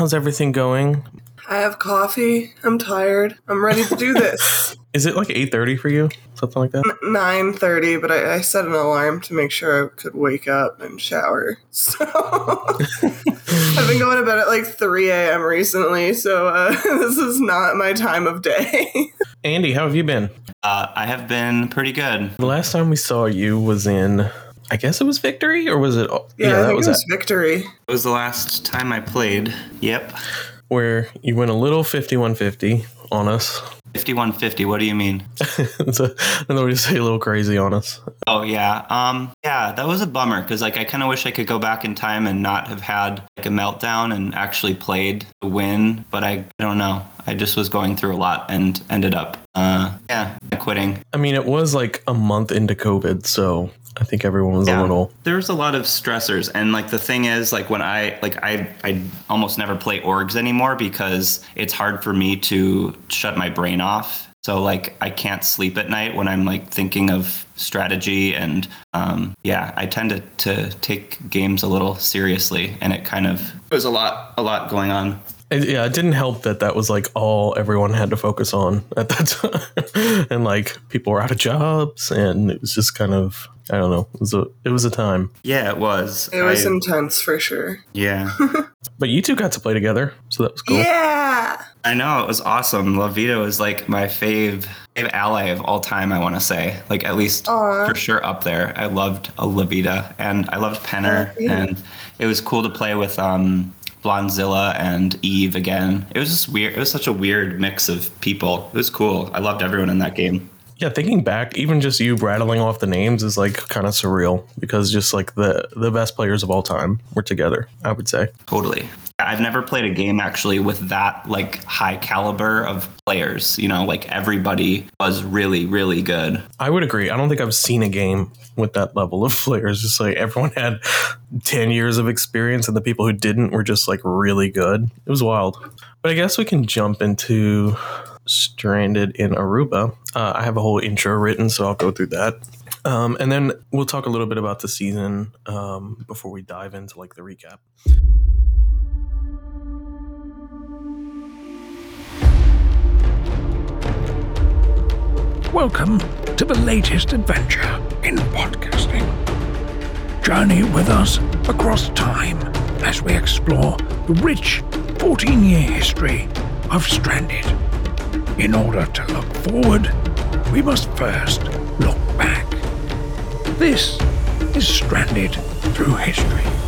How's everything going? I have coffee. I'm tired. I'm ready to do this. Is it like 8:30 for you? Something like that? 9.30, but I, I set an alarm to make sure I could wake up and shower. So I've been going to bed at like 3 a.m. recently, so uh, this is not my time of day. Andy, how have you been? Uh, I have been pretty good. The last time we saw you was in I guess it was Victory or was it Yeah, I think it was Victory. It was the last time I played. Yep. Where you went a little 5150 on us. 5150 what do you mean so another way to say a little crazy on us oh yeah um yeah that was a bummer because like i kind of wish i could go back in time and not have had like a meltdown and actually played to win but i, I don't know i just was going through a lot and ended up uh yeah quitting i mean it was like a month into covid so I think everyone was yeah, a little. There's a lot of stressors, and like the thing is, like when I like I I almost never play orgs anymore because it's hard for me to shut my brain off. So like I can't sleep at night when I'm like thinking of strategy, and um, yeah, I tend to to take games a little seriously, and it kind of there's a lot a lot going on. It, yeah, it didn't help that that was like all everyone had to focus on at that time, and like people were out of jobs, and it was just kind of I don't know. It was a it was a time. Yeah, it was. It was I, intense for sure. Yeah. but you two got to play together, so that was cool. Yeah. I know it was awesome. La Vida was like my fave, fave ally of all time. I want to say, like at least Aww. for sure up there. I loved a La and I loved Penner, yeah. and it was cool to play with um, Blondzilla and Eve again. It was just weird. It was such a weird mix of people. It was cool. I loved everyone in that game. Yeah, thinking back, even just you rattling off the names is like kind of surreal because just like the the best players of all time were together. I would say totally. I've never played a game actually with that like high caliber of players. You know, like everybody was really, really good. I would agree. I don't think I've seen a game with that level of players. Just like everyone had 10 years of experience and the people who didn't were just like really good. It was wild. But I guess we can jump into stranded in Aruba. Uh, I have a whole intro written, so I'll go through that. Um, and then we'll talk a little bit about the season um, before we dive into like the recap. Welcome to the latest adventure in podcasting. Journey with us across time as we explore the rich 14 year history of Stranded. In order to look forward, we must first look back. This is Stranded Through History.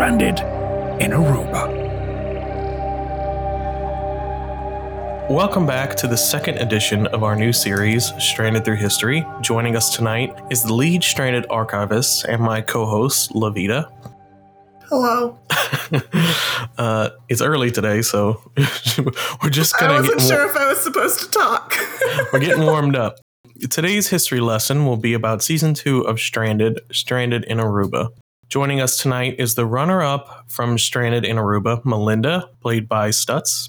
Stranded in Aruba. Welcome back to the second edition of our new series, Stranded Through History. Joining us tonight is the lead Stranded archivist and my co host, La Vida. Hello. uh, it's early today, so we're just gonna. I wasn't sure if I was supposed to talk. we're getting warmed up. Today's history lesson will be about season two of Stranded, Stranded in Aruba. Joining us tonight is the runner up from Stranded in Aruba, Melinda, played by Stutz.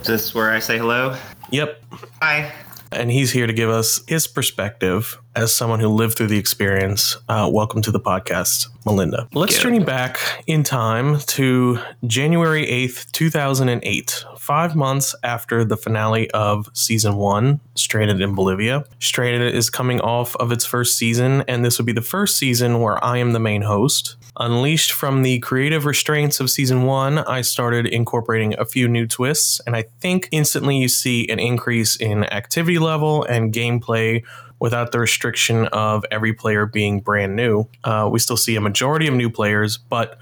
Is this where I say hello? Yep. Hi. And he's here to give us his perspective as someone who lived through the experience. Uh, welcome to the podcast, Melinda. Let's journey back in time to January 8th, 2008, five months after the finale of season one, Stranded in Bolivia. Stranded is coming off of its first season, and this would be the first season where I am the main host. Unleashed from the creative restraints of season one, I started incorporating a few new twists, and I think instantly you see an increase in activity level and gameplay without the restriction of every player being brand new. Uh, we still see a majority of new players, but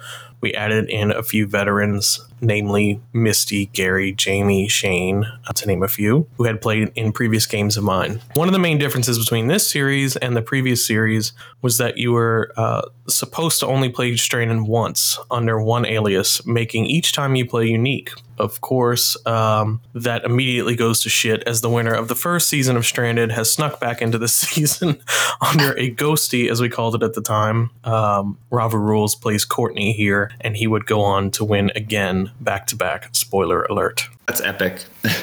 We added in a few veterans, namely Misty, Gary, Jamie, Shane, uh, to name a few, who had played in previous games of mine. One of the main differences between this series and the previous series was that you were uh, supposed to only play Stranded once under one alias, making each time you play unique. Of course, um, that immediately goes to shit as the winner of the first season of Stranded has snuck back into the season under a ghosty, as we called it at the time. Um, Rava Rules plays Courtney here, and he would go on to win again back to back. Spoiler alert. That's epic.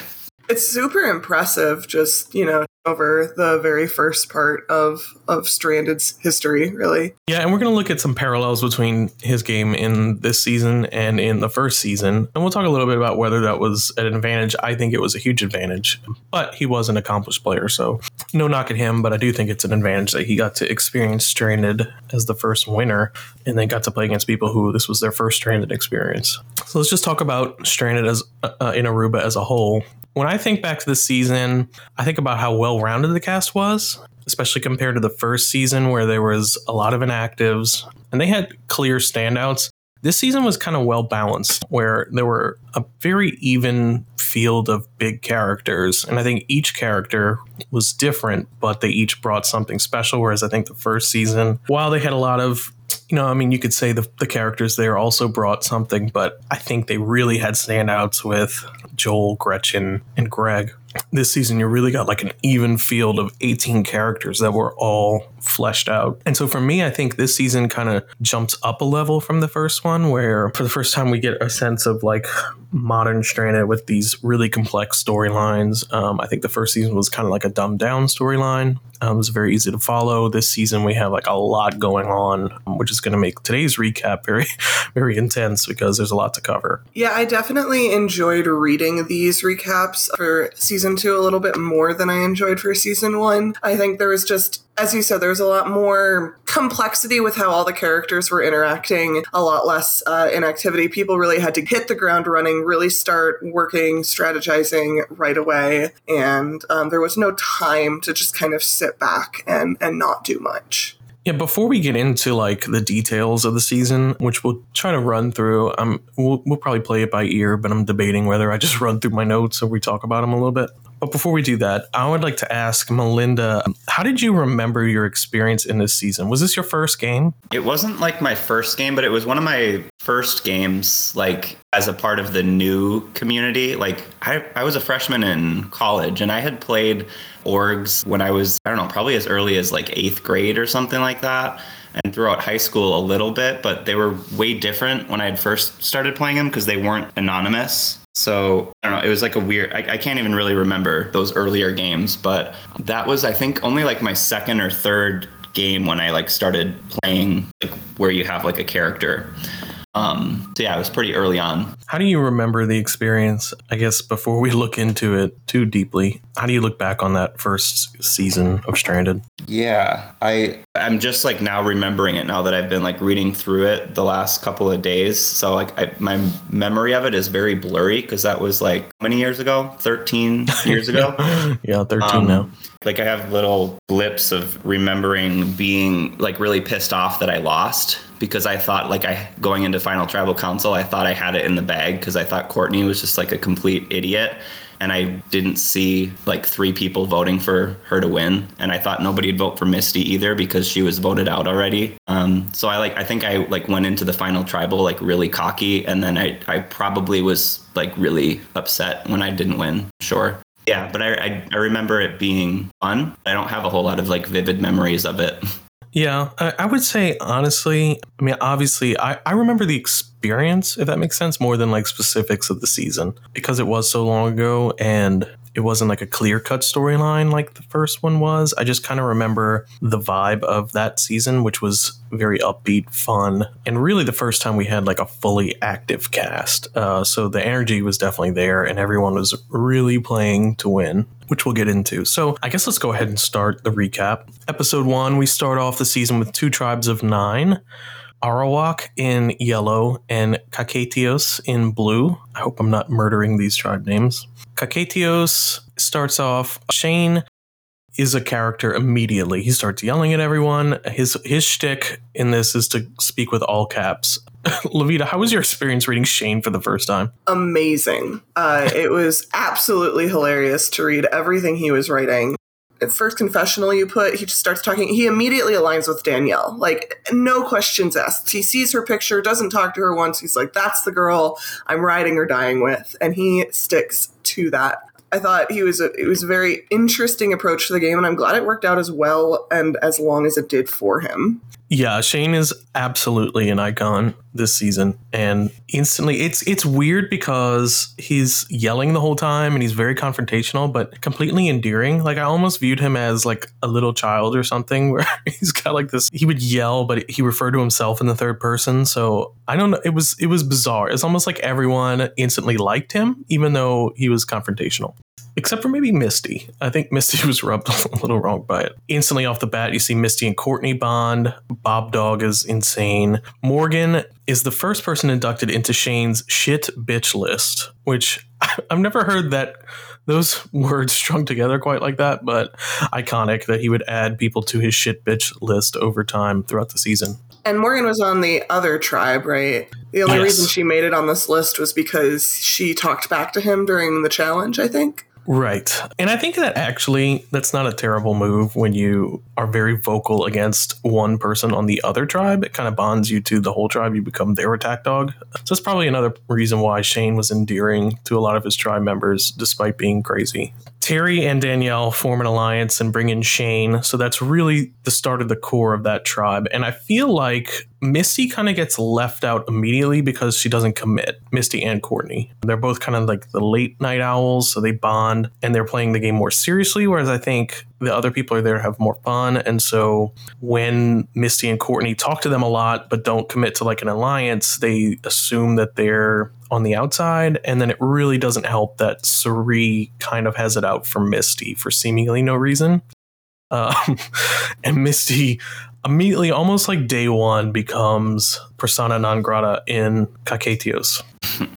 It's super impressive, just, you know, over the very first part of of Stranded's history, really. Yeah, and we're going to look at some parallels between his game in this season and in the first season. And we'll talk a little bit about whether that was an advantage. I think it was a huge advantage, but he was an accomplished player, so no knock at him, but I do think it's an advantage that he got to experience Stranded as the first winner and then got to play against people who this was their first Stranded experience. So let's just talk about Stranded as uh, in Aruba as a whole when I think back to the season, I think about how well rounded the cast was, especially compared to the first season where there was a lot of inactives and they had clear standouts. This season was kind of well balanced, where there were a very even field of big characters. And I think each character was different, but they each brought something special. Whereas I think the first season, while they had a lot of you know, I mean, you could say the, the characters there also brought something, but I think they really had standouts with Joel, Gretchen, and Greg. This season, you really got like an even field of 18 characters that were all fleshed out. And so for me, I think this season kind of jumps up a level from the first one, where for the first time we get a sense of like modern Stranded with these really complex storylines. Um, I think the first season was kind of like a dumbed down storyline. Um, it was very easy to follow. This season we have like a lot going on, which is going to make today's recap very, very intense because there's a lot to cover. Yeah, I definitely enjoyed reading these recaps for season two a little bit more than I enjoyed for season one. I think there was just as you said, there's a lot more complexity with how all the characters were interacting, a lot less uh, inactivity. People really had to hit the ground running, really start working, strategizing right away. And um, there was no time to just kind of sit back and, and not do much. Yeah, before we get into like the details of the season, which we'll try to run through, um, we'll, we'll probably play it by ear, but I'm debating whether I just run through my notes or we talk about them a little bit. But before we do that, I would like to ask Melinda, how did you remember your experience in this season? Was this your first game? It wasn't like my first game, but it was one of my first games, like as a part of the new community. Like I, I was a freshman in college and I had played orgs when I was, I don't know, probably as early as like eighth grade or something like that and throughout high school a little bit, but they were way different when I had first started playing them because they weren't anonymous. So I don't know. It was like a weird. I, I, can't even really remember those earlier games, but that was I think only like my second or third game when I like started playing like where you have like a character. Um, so yeah, it was pretty early on. How do you remember the experience? I guess before we look into it too deeply, how do you look back on that first season of Stranded? Yeah, I I'm just like now remembering it now that I've been like reading through it the last couple of days. So like I, my memory of it is very blurry because that was like many years ago, 13 years ago. yeah, 13 um, now. Like I have little blips of remembering being like really pissed off that I lost because I thought like I going into Final Tribal Council, I thought I had it in the bag because I thought Courtney was just like a complete idiot and I didn't see like three people voting for her to win. And I thought nobody'd vote for Misty either because she was voted out already. Um, so I like I think I like went into the final tribal like really cocky, and then I I probably was like really upset when I didn't win. Sure. Yeah, but I, I, I remember it being fun. I don't have a whole lot of like vivid memories of it. Yeah, I, I, would say honestly, I mean, obviously, I, I remember the experience, if that makes sense, more than like specifics of the season because it was so long ago and it wasn't like a clear cut storyline like the first one was. I just kind of remember the vibe of that season, which was very upbeat, fun, and really the first time we had like a fully active cast. Uh, so the energy was definitely there, and everyone was really playing to win, which we'll get into. So I guess let's go ahead and start the recap. Episode one, we start off the season with two tribes of nine. Arawak in yellow and Kaketios in blue. I hope I'm not murdering these tribe names. Kaketios starts off. Shane is a character immediately. He starts yelling at everyone. His his shtick in this is to speak with all caps. La Vida, how was your experience reading Shane for the first time? Amazing. Uh, it was absolutely hilarious to read everything he was writing. First confessional you put, he just starts talking. He immediately aligns with Danielle. Like, no questions asked. He sees her picture, doesn't talk to her once. He's like, that's the girl I'm riding or dying with. And he sticks to that. I thought he was a, it was a very interesting approach to the game, and I'm glad it worked out as well and as long as it did for him. Yeah, Shane is absolutely an icon this season and instantly it's it's weird because he's yelling the whole time and he's very confrontational but completely endearing. Like I almost viewed him as like a little child or something where he's got like this he would yell but he referred to himself in the third person. So I don't know it was it was bizarre. It's almost like everyone instantly liked him even though he was confrontational except for maybe Misty. I think Misty was rubbed a little wrong by it. Instantly off the bat, you see Misty and Courtney Bond. Bob Dog is insane. Morgan is the first person inducted into Shane's shit bitch list, which I've never heard that those words strung together quite like that, but iconic that he would add people to his shit bitch list over time throughout the season. And Morgan was on the other tribe, right? The only yes. reason she made it on this list was because she talked back to him during the challenge, I think. Right. And I think that actually that's not a terrible move when you are very vocal against one person on the other tribe. It kind of bonds you to the whole tribe. You become their attack dog. So that's probably another reason why Shane was endearing to a lot of his tribe members despite being crazy. Terry and Danielle form an alliance and bring in Shane. So that's really the start of the core of that tribe. And I feel like Misty kind of gets left out immediately because she doesn't commit. Misty and Courtney. They're both kind of like the late night owls, so they bond and they're playing the game more seriously. Whereas I think the other people are there have more fun. And so when Misty and Courtney talk to them a lot but don't commit to like an alliance, they assume that they're on the outside. And then it really doesn't help that Cirie kind of has it out for Misty for seemingly no reason. Um, and Misty immediately, almost like day one, becomes persona non grata in Kaketios.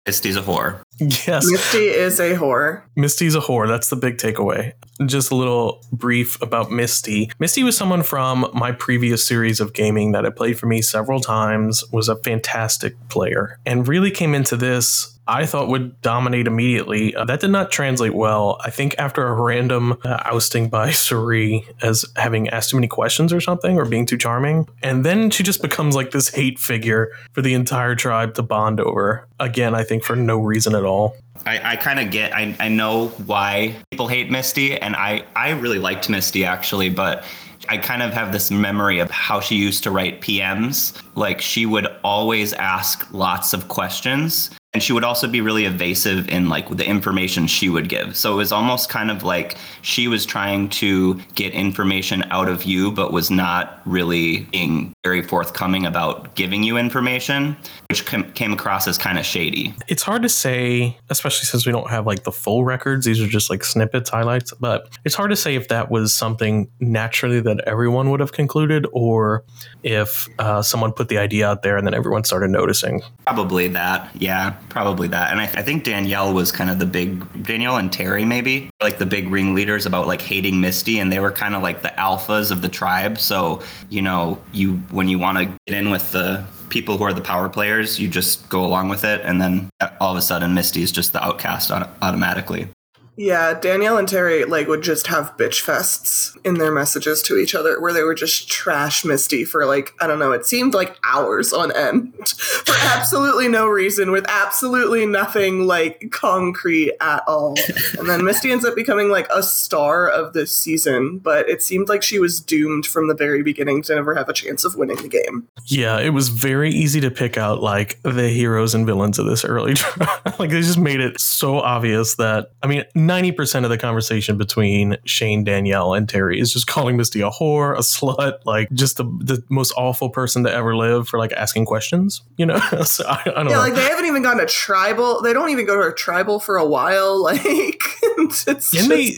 Misty's a whore. Yes. Misty is a whore. Misty's a whore. That's the big takeaway. Just a little brief about Misty. Misty was someone from my previous series of gaming that had played for me several times, was a fantastic player, and really came into this I thought would dominate immediately. Uh, that did not translate well. I think after a random uh, ousting by Cirie as having asked too many questions or something or being too charming. And then she just becomes like this hate figure for the entire tribe to bond over. Again, I think for no reason at all. I, I kind of get, I, I know why people hate Misty, and I, I really liked Misty actually, but I kind of have this memory of how she used to write PMs. Like she would always ask lots of questions and she would also be really evasive in like the information she would give. So it was almost kind of like she was trying to get information out of you but was not really being very forthcoming about giving you information which came across as kind of shady. It's hard to say especially since we don't have like the full records these are just like snippets highlights but it's hard to say if that was something naturally that everyone would have concluded or if uh, someone put the idea out there and then everyone started noticing. Probably that yeah probably that. And I, I, think Danielle was kind of the big Danielle and Terry maybe like the big ringleaders about like hating Misty, and they were kind of like the alphas of the tribe. So you know, you when you want to get in with the people who are the power players, you just go along with it, and then all of a sudden Misty is just the outcast automatically. Yeah, Danielle and Terry like would just have bitch fests in their messages to each other where they were just trash Misty for like, I don't know, it seemed like hours on end for absolutely no reason with absolutely nothing like concrete at all. And then Misty ends up becoming like a star of this season, but it seemed like she was doomed from the very beginning to never have a chance of winning the game. Yeah, it was very easy to pick out like the heroes and villains of this early trial. like they just made it so obvious that I mean 90% of the conversation between Shane, Danielle, and Terry is just calling Misty a whore, a slut, like just the, the most awful person to ever live for like asking questions, you know? so I, I don't yeah, know. like they haven't even gone to tribal. They don't even go to a tribal for a while. Like, it's and just... they,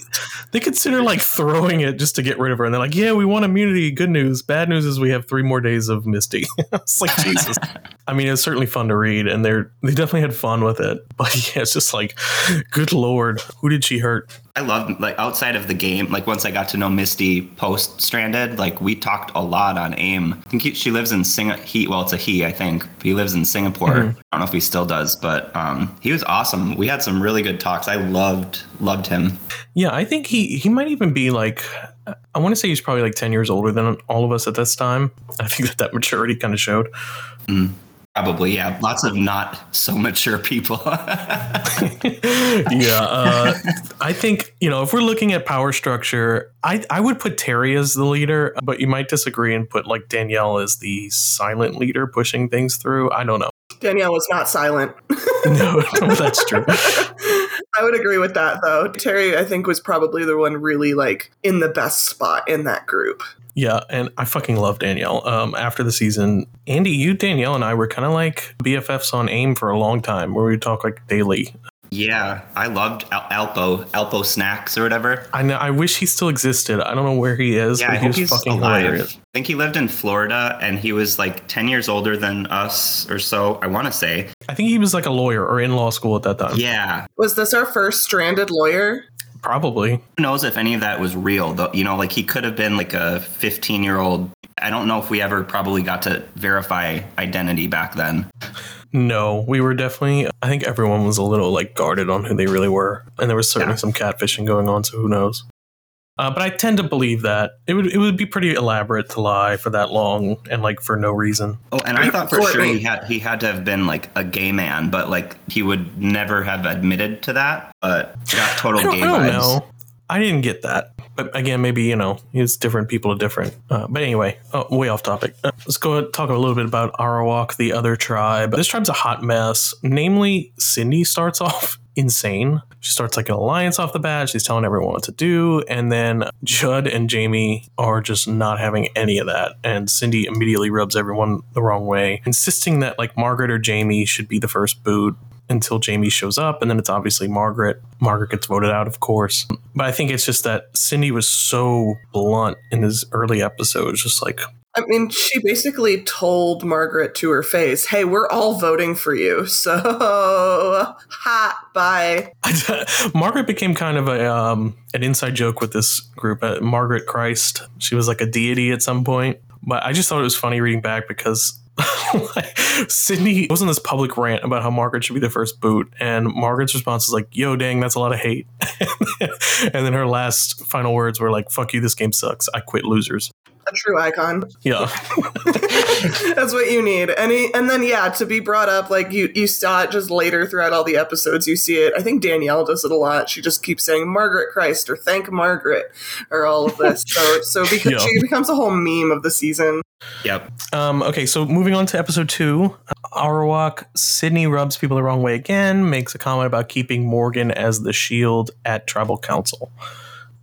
they consider like throwing it just to get rid of her. And they're like, yeah, we want immunity. Good news. Bad news is we have three more days of Misty. it's like, Jesus. I mean, it's certainly fun to read and they're, they definitely had fun with it. But yeah, it's just like, good Lord, who did did she hurt? I love like outside of the game. Like once I got to know Misty post Stranded, like we talked a lot on AIM. I think he, she lives in Singapore. He well, it's a he. I think he lives in Singapore. Mm-hmm. I don't know if he still does, but um, he was awesome. We had some really good talks. I loved loved him. Yeah, I think he he might even be like I want to say he's probably like 10 years older than all of us at this time. I think that that maturity kind of showed. Probably, yeah. Lots of not so mature people. yeah, uh, I think you know if we're looking at power structure, I I would put Terry as the leader, but you might disagree and put like Danielle as the silent leader pushing things through. I don't know. Danielle was not silent. No, no that's true. I would agree with that though. Terry, I think, was probably the one really like in the best spot in that group. Yeah, and I fucking love Danielle. Um, after the season, Andy, you, Danielle, and I were kind of like BFFs on AIM for a long time, where we talk like daily. yeah, I loved Al- Alpo Alpo snacks or whatever. I know. I wish he still existed. I don't know where he is, Yeah, I but he hope was he's fucking alive. hilarious. I think he lived in Florida, and he was like ten years older than us or so. I want to say. I think he was like a lawyer or in law school at that time. Yeah, Was this our first stranded lawyer? Probably. Who knows if any of that was real? Though you know, like he could have been like a 15 year old. I don't know if we ever probably got to verify identity back then. No, we were definitely. I think everyone was a little like guarded on who they really were, and there was certainly Yeah. some catfishing going on. So who knows? Uh, but I tend to believe that it would it would be pretty elaborate to lie for that long and like for no reason. Oh, and I thought for sure he had he had to have been like a gay man, but like he would never have admitted to that. But got total I don't, gay I don't vibes. know. I didn't get that. But again, maybe you know, it's different people are different. Uh, but anyway, oh, way off topic. Uh, let's go and talk a little bit about Arawak, the other tribe. This tribe's a hot mess. Namely, Cindy starts off insane. She starts like an alliance off the bat. She's telling everyone what to do, and then Judd and Jamie are just not having any of that. And Cindy immediately rubs everyone the wrong way, insisting that like Margaret or Jamie should be the first boot until Jamie shows up, and then it's obviously Margaret. Margaret gets voted out, of course. But I think it's just that Cindy was so blunt in his early episodes, just like, I mean, she basically told Margaret to her face, "Hey, we're all voting for you." So, hot bye. Margaret became kind of a um, an inside joke with this group. Uh, Margaret Christ, she was like a deity at some point. But I just thought it was funny reading back because Cindy wasn't this public rant about how Margaret should be the first boot, and Margaret's response was like, "Yo, dang, that's a lot of hate." and then her last final words were like, "Fuck you, this game sucks. I quit, losers." A true icon. Yeah, That's what you need. And he, and then yeah, to be brought up like you you saw it just later throughout all the episodes. You see it. I think Danielle does it a lot. She just keeps saying Margaret Christ or thank Margaret or all of this. So so because Yeah. she becomes a whole meme of the season. Yep. Um, okay, so moving on to episode two, Arawak, Cindy rubs people the wrong way again, makes a comment about keeping Morgan as the shield at tribal council.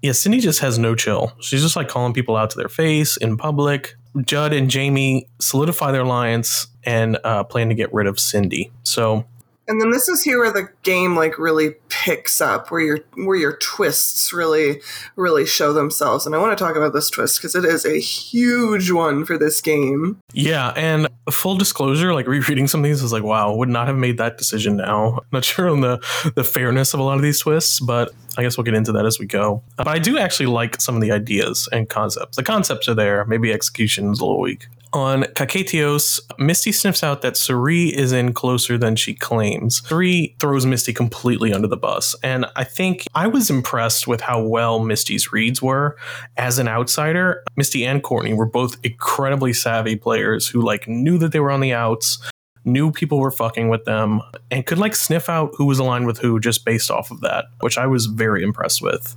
Yeah, Cindy just has no chill. She's just like calling people out to their face in public. Judd and Jamie solidify their alliance and uh, plan to get rid of Cindy. So And then this is here where the game like really picks up, where your where your twists really really show themselves. And I want to talk about this twist because it is a huge one for this game. Yeah, and full disclosure, like rereading some of these, I was like, wow, would not have made that decision now. Not sure on the the fairness of a lot of these twists, but I guess we'll get into that as we go. But I do actually like some of the ideas and concepts. The concepts are there, maybe execution is a little weak. On Kaketios, Misty sniffs out that Cirie is in closer than she claims. Cirie throws Misty completely under the bus, and I think I was impressed with how well Misty's reads were. As an outsider, Misty and Courtney were both incredibly savvy players who like knew that they were on the outs, knew people were fucking with them, and could like sniff out who was aligned with who just based off of that, which I was very impressed with.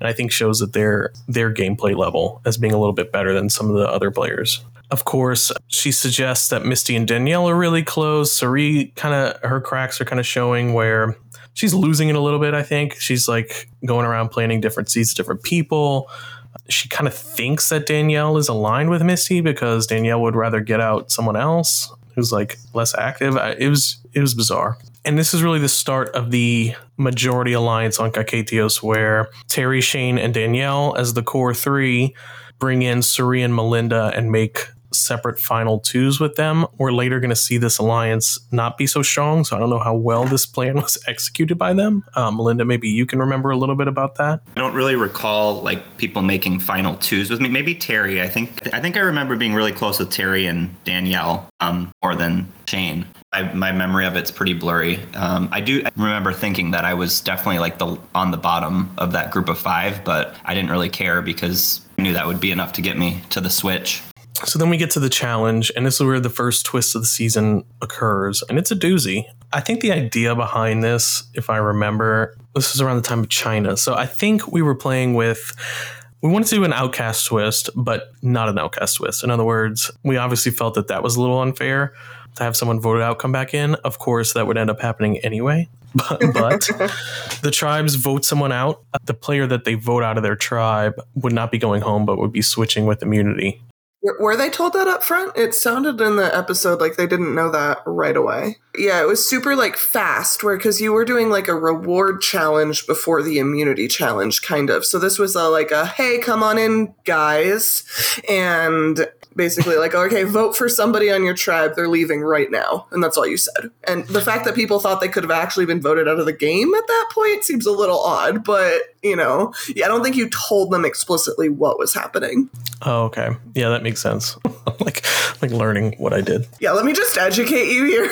And I think shows that their their gameplay level as being a little bit better than some of the other players. Of course, she suggests that Misty and Danielle are really close. Cirie kind of her cracks are kind of showing where she's losing it a little bit. I think she's like going around planting different seeds, to different people. She kind of thinks that Danielle is aligned with Misty because Danielle would rather get out someone else who's like less active. I- It was it was bizarre. And this is really the start of the majority alliance on Kaketios, where Terry, Shane, and Danielle, as the core three, bring in Cirie and Melinda and make separate final twos with them, we're later going to see this alliance not be so strong. So I don't know how well this plan was executed by them. Um, Melinda, maybe you can remember a little bit about that. I don't really recall like people making final twos with me. Maybe Terry. I think I think I remember being really close with Terry and Danielle um, more than Shane. I, my memory of it's pretty blurry. Um, I do remember thinking that I was definitely like the on the bottom of that group of five, but I didn't really care because I knew that would be enough to get me to the switch. So then we get to the challenge, and this is where the first twist of the season occurs, and it's a doozy. I think the idea behind this, if I remember, this was around the time of China. So I think we were playing with we wanted to do an outcast twist, but not an outcast twist. In other words, we obviously felt that that was a little unfair to have someone voted out come back in. Of course, that would end up happening anyway. But, but the tribes vote someone out. The player that they vote out of their tribe would not be going home, but would be switching with immunity. Were they told that up front? It sounded in the episode like they didn't know that right away. Yeah, it was super like fast, where because you were doing like a reward challenge before the immunity challenge, kind of. So this was a, like a hey, come on in, guys, and basically like okay vote for somebody on your tribe. They're leaving right now. And that's all you said. And the fact that people thought they could have actually been voted out of the game at that point seems a little odd but you know yeah i don't think you told them explicitly what was happening. Oh okay. Yeah that makes sense. Like like learning what i did. Yeah let me just educate you here.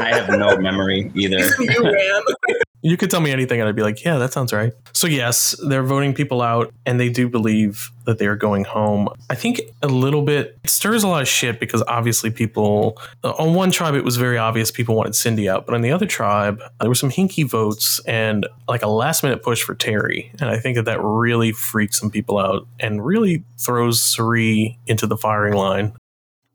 I have no memory either. You ran you could tell me anything and I'd be like, yeah, that sounds right. So, yes, they're voting people out and they do believe that they are going home. I think a little bit it stirs a lot of shit because obviously people, on one tribe, it was very obvious people wanted Cindy out, but on the other tribe, there were some hinky votes and like a last minute push for Terry. And I think that that really freaks some people out and really throws Cirie into the firing line.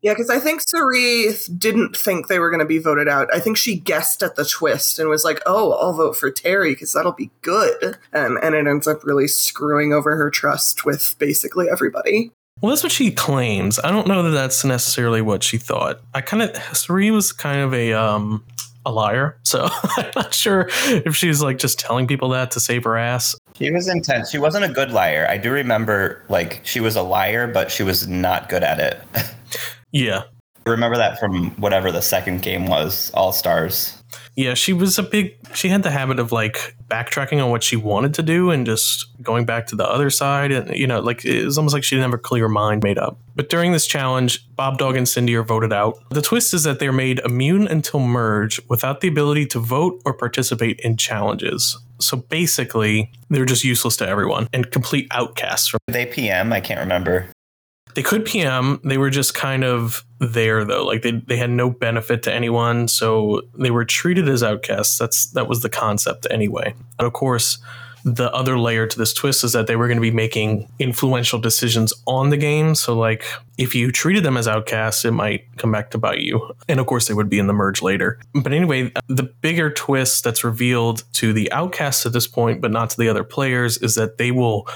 Yeah, because I think Cirie didn't think they were going to be voted out. I think she guessed at the twist and was like, "Oh, I'll vote for Terry because that'll be good," and and it ends up really screwing over her trust with basically everybody. Well, that's what she claims. I don't know that that's necessarily what she thought. I kind of Cirie was kind of a um a liar, so I'm not sure if she's like just telling people that to save her ass. She was intense. She wasn't a good liar. I do remember like she was a liar, but she was not good at it. Yeah. I remember that from whatever the second game was, All Stars. Yeah, she was a big. She had the habit of like backtracking on what she wanted to do and just going back to the other side. And, you know, like it was almost like she didn't have a clear mind made up. But during this challenge, Bob Dog and Cindy are voted out. The twist is that they're made immune until merge without the ability to vote or participate in challenges. So basically, they're just useless to everyone and complete outcasts. From- they PM? I can't remember. They could PM. They were just kind of there though. Like they they had no benefit to anyone, so they were treated as outcasts. That's that was the concept anyway. And of course, the other layer to this twist is that they were going to be making influential decisions on the game. So, like, if you treated them as outcasts, it might come back to bite you. And of course, they would be in the merge later. But anyway, the bigger twist that's revealed to the outcasts at this point, but not to the other players, is that they will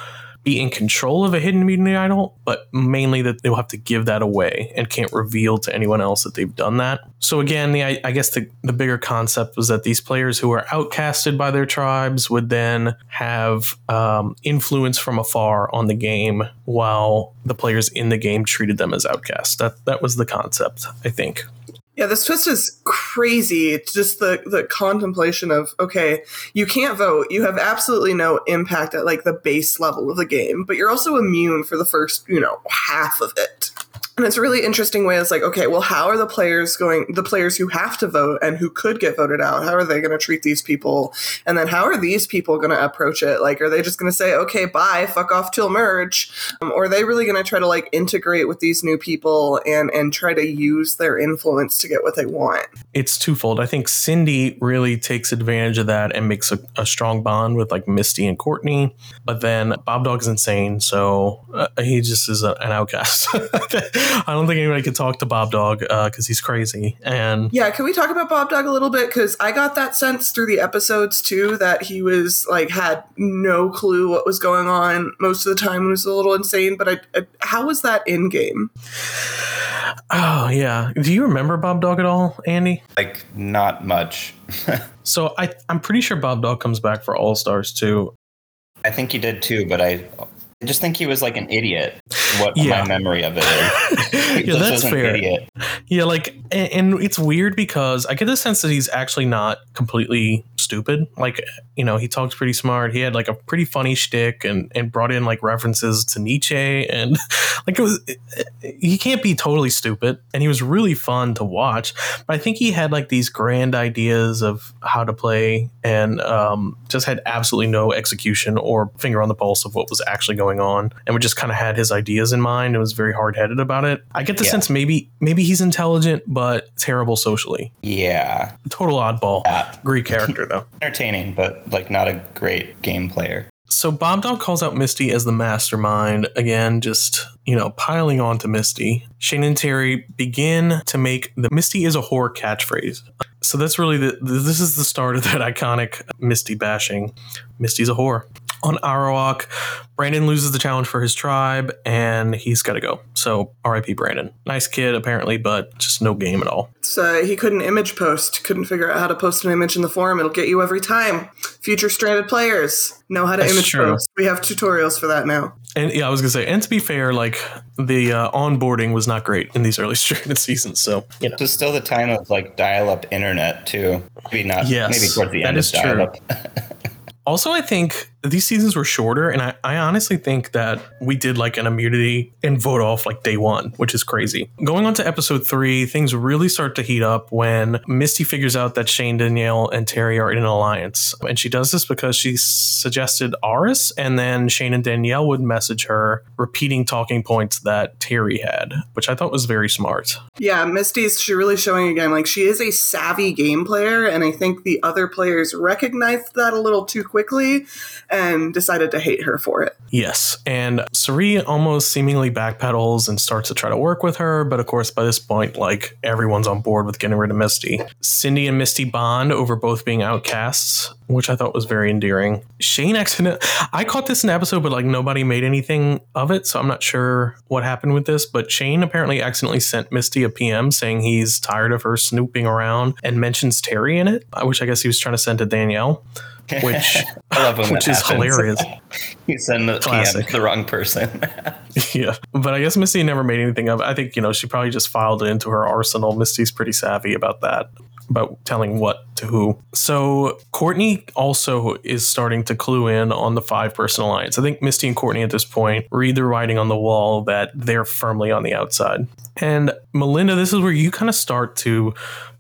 be in control of a hidden immunity idol, but mainly that they'll have to give that away and can't reveal to anyone else that they've done that. So again, the I, I guess the, the bigger concept was that these players who are outcasted by their tribes would then have um, influence from afar on the game, while the players in the game treated them as outcasts. That that was the concept, I think. Yeah, this twist is crazy. It's just the the contemplation of okay, you can't vote. You have absolutely no impact at like the base level of the game, but you're also immune for the first, you know, half of it. And it's a really interesting way. It's like, okay, well, how are the players going, the players who have to vote and who could get voted out, how are they going to treat these people? And then how are these people going to approach it? Like, are they just going to say, okay, bye, fuck off till merge? Um, or are they really going to try to like integrate with these new people and, and try to use their influence to get what they want? It's twofold. I think Cindy really takes advantage of that and makes a, a strong bond with like Misty and Courtney. But then Bob dog is insane. So uh, he just is a, an outcast. I don't think anybody could talk to Bob Dog because uh, he's crazy. And yeah, can we talk about Bob Dog a little bit? Because I got that sense through the episodes too that he was like had no clue what was going on most of the time. It was a little insane. But I, I, how was that in game? Oh yeah. Do you remember Bob Dog at all, Andy? Like not much. so I I'm pretty sure Bob Dog comes back for All Stars too. I think he did too, but I I just think he was like an idiot. What yeah. my memory of it is. yeah, that's fair. Yeah, like, and, and, it's weird because I get the sense that he's actually not completely stupid. Like, you know, he talks pretty smart. He had like a pretty funny shtick and and brought in like references to Nietzsche and like it was. He can't be totally stupid, and he was really fun to watch. But I think he had like these grand ideas of how to play, and um, just had absolutely no execution or finger on the pulse of what was actually going on, and we just kind of had his ideas in mind. It was very hard headed about it. I get the yeah. sense maybe maybe he's intelligent but terrible socially. Yeah, total oddball. Yeah. Greek character though. Entertaining, but like not a great game player. So Bob Dog calls out Misty as the mastermind again, just you know piling on to Misty. Shane and Terry begin to make the Misty is a whore catchphrase. So that's really the this is the start of that iconic Misty bashing. Misty's a whore. On Arawak, Brandon loses the challenge for his tribe and he's got to go. So RIP Brandon. Nice kid, apparently, but just no game at all. So he couldn't image post, couldn't figure out how to post an image in the forum. It'll get you every time. Future stranded players know how to That's image true. post. We have tutorials for that now. And yeah, I was gonna say, and to be fair, like the uh, onboarding was not great in these early stranded seasons. So you know, it's still the time of like dial-up internet too. Maybe not. Yes, maybe towards the end of dial-up. Also, I think these seasons were shorter, and I, I honestly think that we did like an immunity and vote off like day one, which is crazy. Going on to episode three, things really start to heat up when Misty figures out that Shane, Danielle, and Terry are in an alliance. And she does this because she suggested Aras, and then Shane and Danielle would message her, repeating talking points that Terry had, which I thought was very smart. Yeah, Misty's she really showing again like she is a savvy game player, and I think the other players recognized that a little too quickly quickly and decided to hate her for it. Yes. And Cirie almost seemingly backpedals and starts to try to work with her. But of course, by this point, like everyone's on board with getting rid of Misty. Cindy and Misty bond over both being outcasts, which I thought was very endearing. Shane accident I caught this in the episode, but like nobody made anything of it. So I'm not sure what happened with this. But Shane apparently accidentally sent Misty a PM saying he's tired of her snooping around and mentions Terry in it, uh, which I guess he was trying to send to Danielle which I love when which is happens. hilarious. you send the Classic. PM to the wrong person. yeah, but I guess Misty never made anything of it. I think you know she probably just filed it into her arsenal. Misty's pretty savvy about that about telling what to who. So Courtney also is starting to clue in on the five person alliance. I think Misty and Courtney at this point read the writing on the wall that they're firmly on the outside. And Melinda, this is where you kind of start to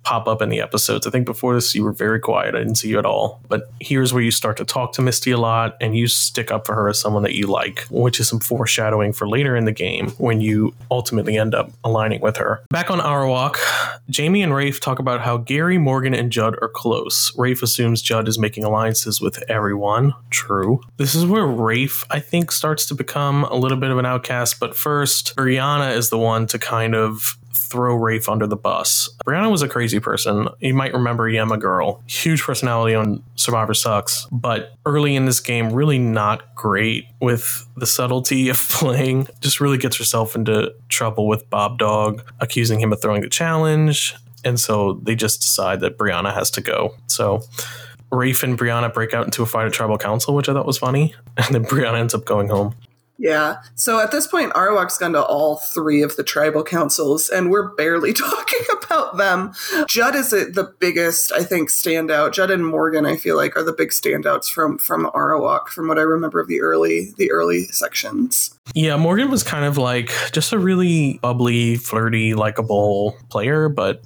pop up in the episodes. I think before this, you were very quiet. I didn't see you at all. But here's where you start to talk to Misty a lot and you stick up for her as someone that you like, which is some foreshadowing for later in the game when you ultimately end up aligning with her. Back on Arawak, Jamie and Rafe talk about how Gary, Morgan, and Judd are close. Rafe assumes Judd is making alliances with everyone. True. This is where Rafe, I think, starts to become a little bit of an outcast. But first, Brianna is the one to kind of throw Rafe under the bus. Brianna was a crazy person. You might remember Yema Girl, huge personality on Survivor Sucks, but early in this game, really not great with the subtlety of playing. Just really gets herself into trouble with Bob Dog, accusing him of throwing the challenge. And so they just decide that Brianna has to go. So Rafe and Brianna break out into a fight at Tribal Council, which I thought was funny. And then Brianna ends up going home. Yeah. So at this point, Arawak's gone to all three of the tribal councils, and we're barely talking about them. Judd is the biggest, I think, standout. Judd and Morgan, I feel like, are the big standouts from from Arawak, from what I remember of the early the early sections. Yeah, Morgan was kind of like just a really bubbly, flirty, likable player, but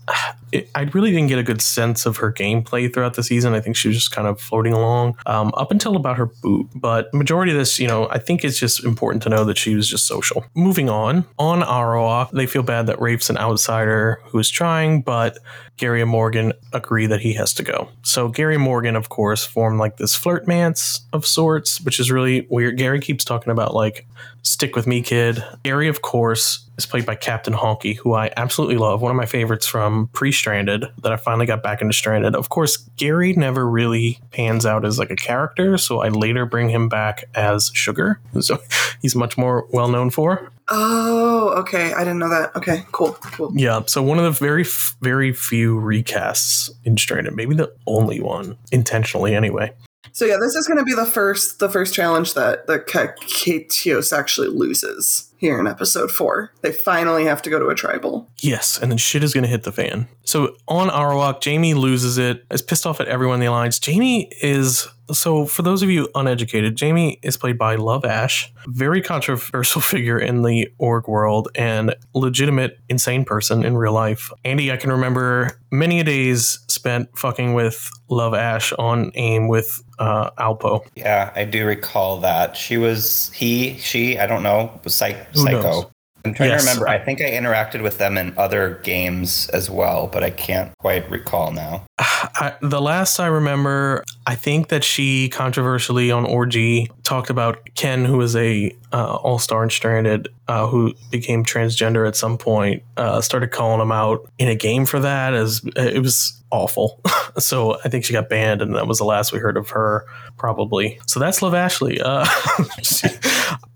it, I really didn't get a good sense of her gameplay throughout the season. I think she was just kind of floating along um, up until about her boot. But majority of this, you know, I think it's just important to know that she was just social. Moving on, on Arawak, they feel bad that Rafe's an outsider who is trying, but Gary and Morgan agree that he has to go. So Gary and Morgan, of course, form like this flirt mance of sorts, which is really weird. Gary keeps talking about like stick with me, kid. Gary, of course, is played by Captain Honky, who I absolutely love. One of my favorites from pre Stranded that I finally got back into Stranded. Of course, Gary never really pans out as like a character, so I later bring him back as Sugar. So he's much more well known for. Oh, okay. I didn't know that. Okay, cool, cool. Yeah. So one of the very, very few recasts in Stranded, maybe the only one intentionally, anyway. So yeah, this is going to be the first the first challenge that the Kaketios actually loses. Here in episode four. They finally have to go to a tribal. Yes, and then shit is going to hit the fan. So on Arawak, Jamie loses it, is pissed off at everyone in the alliance. Jamie is so, for those of you uneducated, Jamie is played by Love Ash, very controversial figure in the org world and legitimate insane person in real life. Andy, I can remember many a days spent fucking with Love Ash on AIM with uh, Alpo. Yeah, I do recall that. She was, he, she, I don't know, was psych- psycho. I'm trying yes. to remember. I think I interacted with them in other games as well, but I can't quite recall now. I, the last I remember, I think that she controversially on Orgy talked about Ken, who was a uh, All Star and Stranded, uh, who became transgender at some point. Uh, started calling him out in a game for that, as it was awful. so I think she got banned, and that was the last we heard of her, probably. So that's Love Ashley. Uh, she,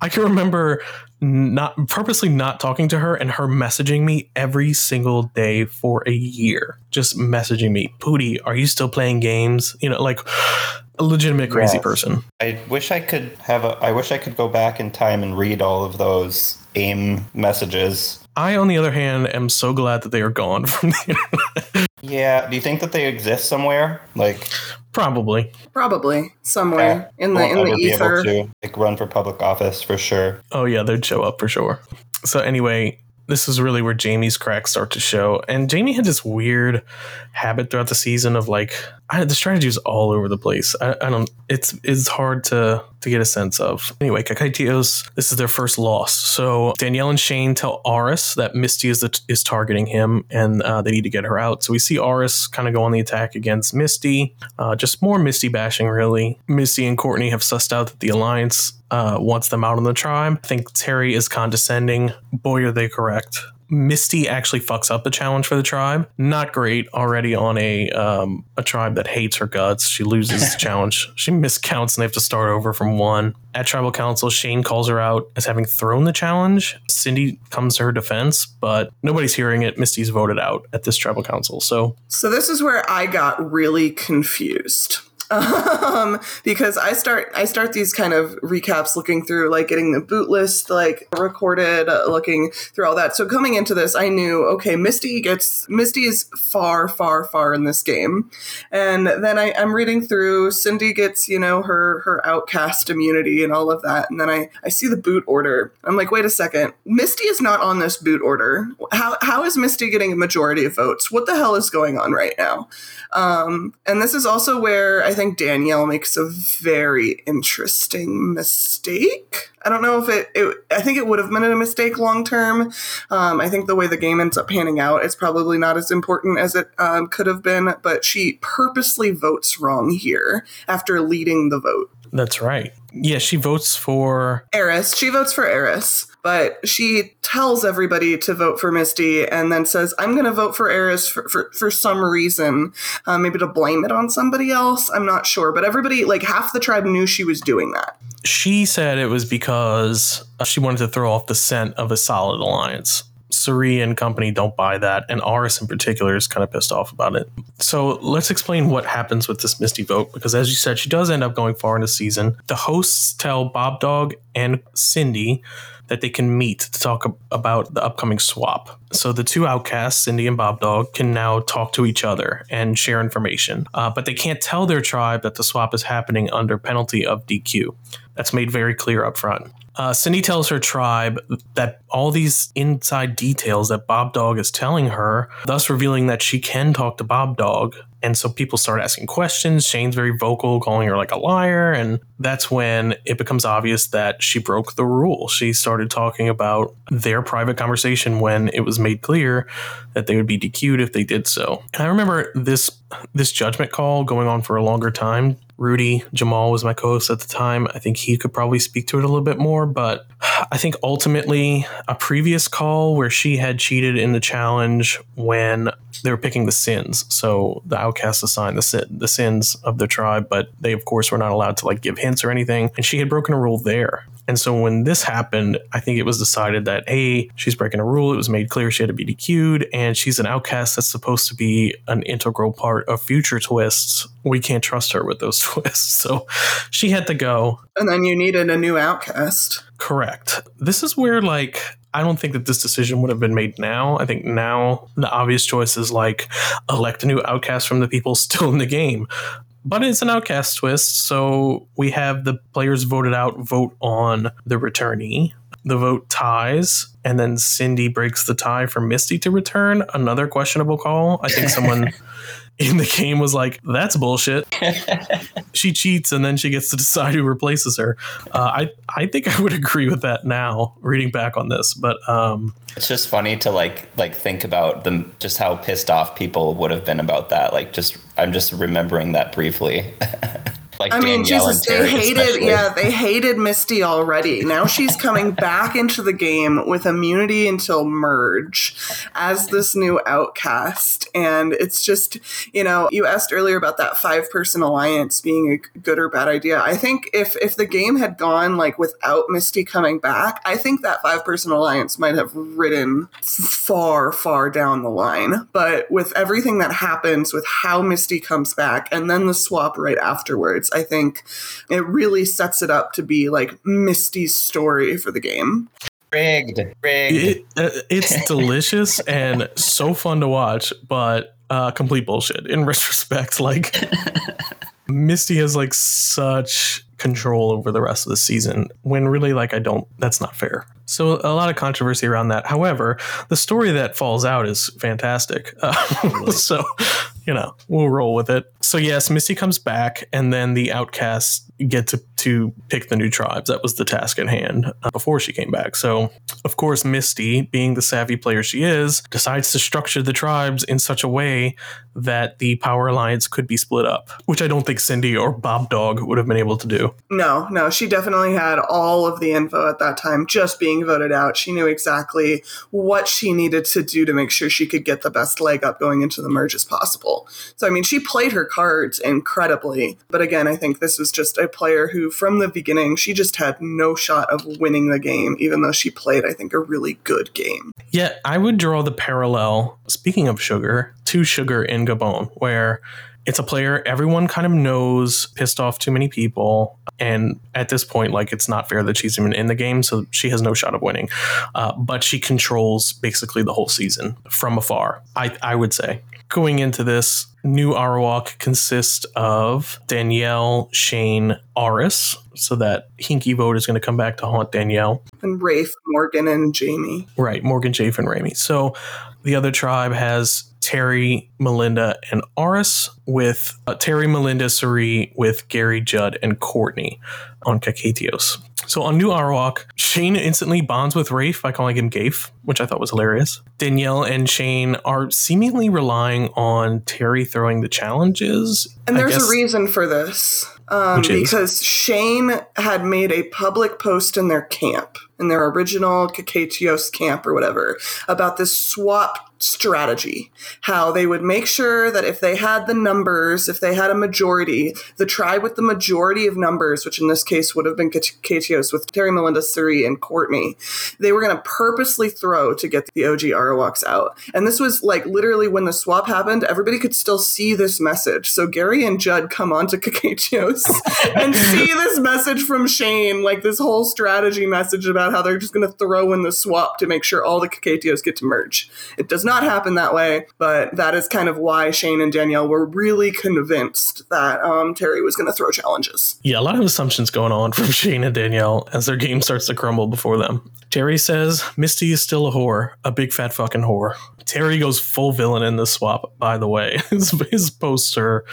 I can remember not purposely not talking to her and her messaging me every single day for a year. Just messaging me, Pooty, are you still playing games? You know, like a legitimate crazy yes. person. I wish I could have a I wish I could go back in time and read all of those AIM messages. I, on the other hand, am so glad that they are gone from the internet. Yeah. Do you think that they exist somewhere? Like Probably. Probably somewhere yeah, in the in the ether. To, like run for public office for sure. Oh yeah, they'd show up for sure. So anyway, this is really where Jamie's cracks start to show. And Jamie had this weird habit throughout the season of like I, the strategy is all over the place. I, I, don't. It's it's hard to to get a sense of. Anyway, Kaketios, this is their first loss. So Danielle and Shane tell Aras that Misty is the, is targeting him, and uh, they need to get her out. So we see Aras kind of go on the attack against Misty. Uh, just more Misty bashing, really. Misty and Courtney have sussed out that the Alliance uh, wants them out on the tribe. I think Terry is condescending. Boy, are they correct. Misty actually fucks up the challenge for the tribe. Not great already on a um, a tribe that hates her guts. She loses the challenge. She miscounts and they have to start over from one. At tribal council, Shane calls her out as having thrown the challenge. Cindy comes to her defense, but nobody's hearing it. Misty's voted out at this tribal council. So, so this is where I got really confused um, because I start I start these kind of recaps looking through like getting the boot list like recorded, uh, looking through all that. So coming into this, I knew okay, Misty gets Misty is far far far in this game, and then I, I'm reading through. Cindy gets you know her her outcast immunity and all of that, and then I I see the boot order. I'm like, wait a second, Misty is not on this boot order. How how is Misty getting a majority of votes? What the hell is going on right now? Um, and this is also where I think Danielle makes a very interesting mistake. I don't know if it, it I think it would have been a mistake long term. Um, I think the way the game ends up panning out, it's probably not as important as it um, could have been, but she purposely votes wrong here after leading the vote. That's right. Yeah, she votes for Aras. She votes for Aras, but she tells everybody to vote for Misty and then says, I'm going to vote for Aras for, for, for some reason. Uh, maybe to blame it on somebody else. I'm not sure. But everybody, like half the tribe knew she was doing that. She said it was because she wanted to throw off the scent of a solid alliance. Cirie and company don't buy that, and Aras in particular is kind of pissed off about it. So let's explain what happens with this Misty vote, because as you said, she does end up going far in the season. The hosts tell Bob Dog and Cindy that they can meet to talk about the upcoming swap. So the two outcasts, Cindy and Bob Dog, can now talk to each other and share information, uh, but they can't tell their tribe that the swap is happening under penalty of DQ. That's made very clear up front. Uh, Cindy tells her tribe that all these inside details that Bob Dog is telling her, thus revealing that she can talk to Bob Dog. And so people start asking questions. Shane's very vocal, calling her like a liar. And that's when it becomes obvious that she broke the rule. She started talking about their private conversation when it was made clear that they would be DQ'd if they did so. And I remember this this judgment call going on for a longer time Rudy Jamal was my co host at the time. I think he could probably speak to it a little bit more, but I think ultimately a previous call where she had cheated in the challenge when they were picking the sins. So the outcasts assigned the sin, the sins of the tribe, but they of course were not allowed to like give hints or anything. And she had broken a rule there. And so when this happened, I think it was decided that hey, she's breaking a rule. It was made clear she had to be DQ'd, and she's an outcast that's supposed to be an integral part of future twists. We can't trust her with those twists, so she had to go. And then you needed a new outcast. Correct. This is where like I don't think that this decision would have been made now. I think now the obvious choice is like elect a new outcast from the people still in the game. But it's an outcast twist, so we have the players voted out vote on the returnee. The vote ties, and then Cindy breaks the tie for Misty to return. Another questionable call. I think someone in the game was like, "That's bullshit." she cheats, and then she gets to decide who replaces her. Uh, I I think I would agree with that now, reading back on this. But um, it's just funny to like like think about them, just how pissed off people would have been about that. Like, just I'm just remembering that briefly. Like I mean, Danielle Jesus, they hated, especially. yeah, they hated Misty already. Now she's coming back into the game with immunity until merge as this new outcast. And it's just, you know, you asked earlier about that five person alliance being a good or bad idea. I think if if the game had gone like without Misty coming back, I think that five person alliance might have ridden far, far down the line. But with everything that happens with how Misty comes back and then the swap right afterwards I think it really sets it up to be like Misty's story for the game. Rigged, rigged. It, uh, it's delicious and so fun to watch, but uh, complete bullshit in retrospect. Like Misty has like such control over the rest of the season when really like I don't that's not fair. So a lot of controversy around that. However, the story that falls out is fantastic. Uh, so, you know, we'll roll with it. So yes, Misty comes back and then the outcasts get to, to pick the new tribes. That was the task at hand uh, before she came back. So, of course, Misty, being the savvy player she is, decides to structure the tribes in such a way that the Power Alliance could be split up, which I don't think Cindy or Bob Dog would have been able to do. No, no, she definitely had all of the info at that time, just being voted out. She knew exactly what she needed to do to make sure she could get the best leg up going into the merge as possible. So, I mean, she played her incredibly. But again, I think this was just a player who, from the beginning, she just had no shot of winning the game, even though she played, I think, a really good game. Yeah, I would draw the parallel, speaking of sugar, to sugar in Gabon, where it's a player everyone kind of knows pissed off too many people and at this point like it's not fair that she's even in the game so she has no shot of winning uh, but she controls basically the whole season from afar i, I would say going into this new Arawak consists of Danielle, Shane, Aras. So that Hinky vote is going to come back to haunt Danielle. And Rafe, Morgan, and Jamie. Right, Morgan, Jafe, and Rami. So the other tribe has Terry, Melinda, and Aras, with uh, Terry, Melinda, Cirie, with Gary, Judd, and Courtney on Kaketios. So on New Arawak, Shane instantly bonds with Rafe by calling him Gafe, which I thought was hilarious. Danielle and Shane are seemingly relying on Terry throwing the challenges. And there's a reason for this. Um, because Shane had made a public post in their camp, in their original Kaketios camp or whatever, about this swap strategy. How they would make sure that if they had the numbers, if they had a majority, the tribe with the majority of numbers, which in this case would have been Kaketios with Terry, Melinda, Cirie, and Courtney, they were going to purposely throw to get the OG Arawaks out. And this was like literally when the swap happened, everybody could still see this message. So Gary and Judd come on to Kaketios and see this message from Shane, like this whole strategy message about how they're just going to throw in the swap to make sure all the Kaketios get to merge. It not happen that way, but that is kind of why Shane and Danielle were really convinced that um, Terry was going to throw challenges. Yeah, a lot of assumptions going on from Shane and Danielle as their game starts to crumble before them. Terry says Misty is still a whore, a big fat fucking whore. Terry goes full villain in the swap, by the way. his, his poster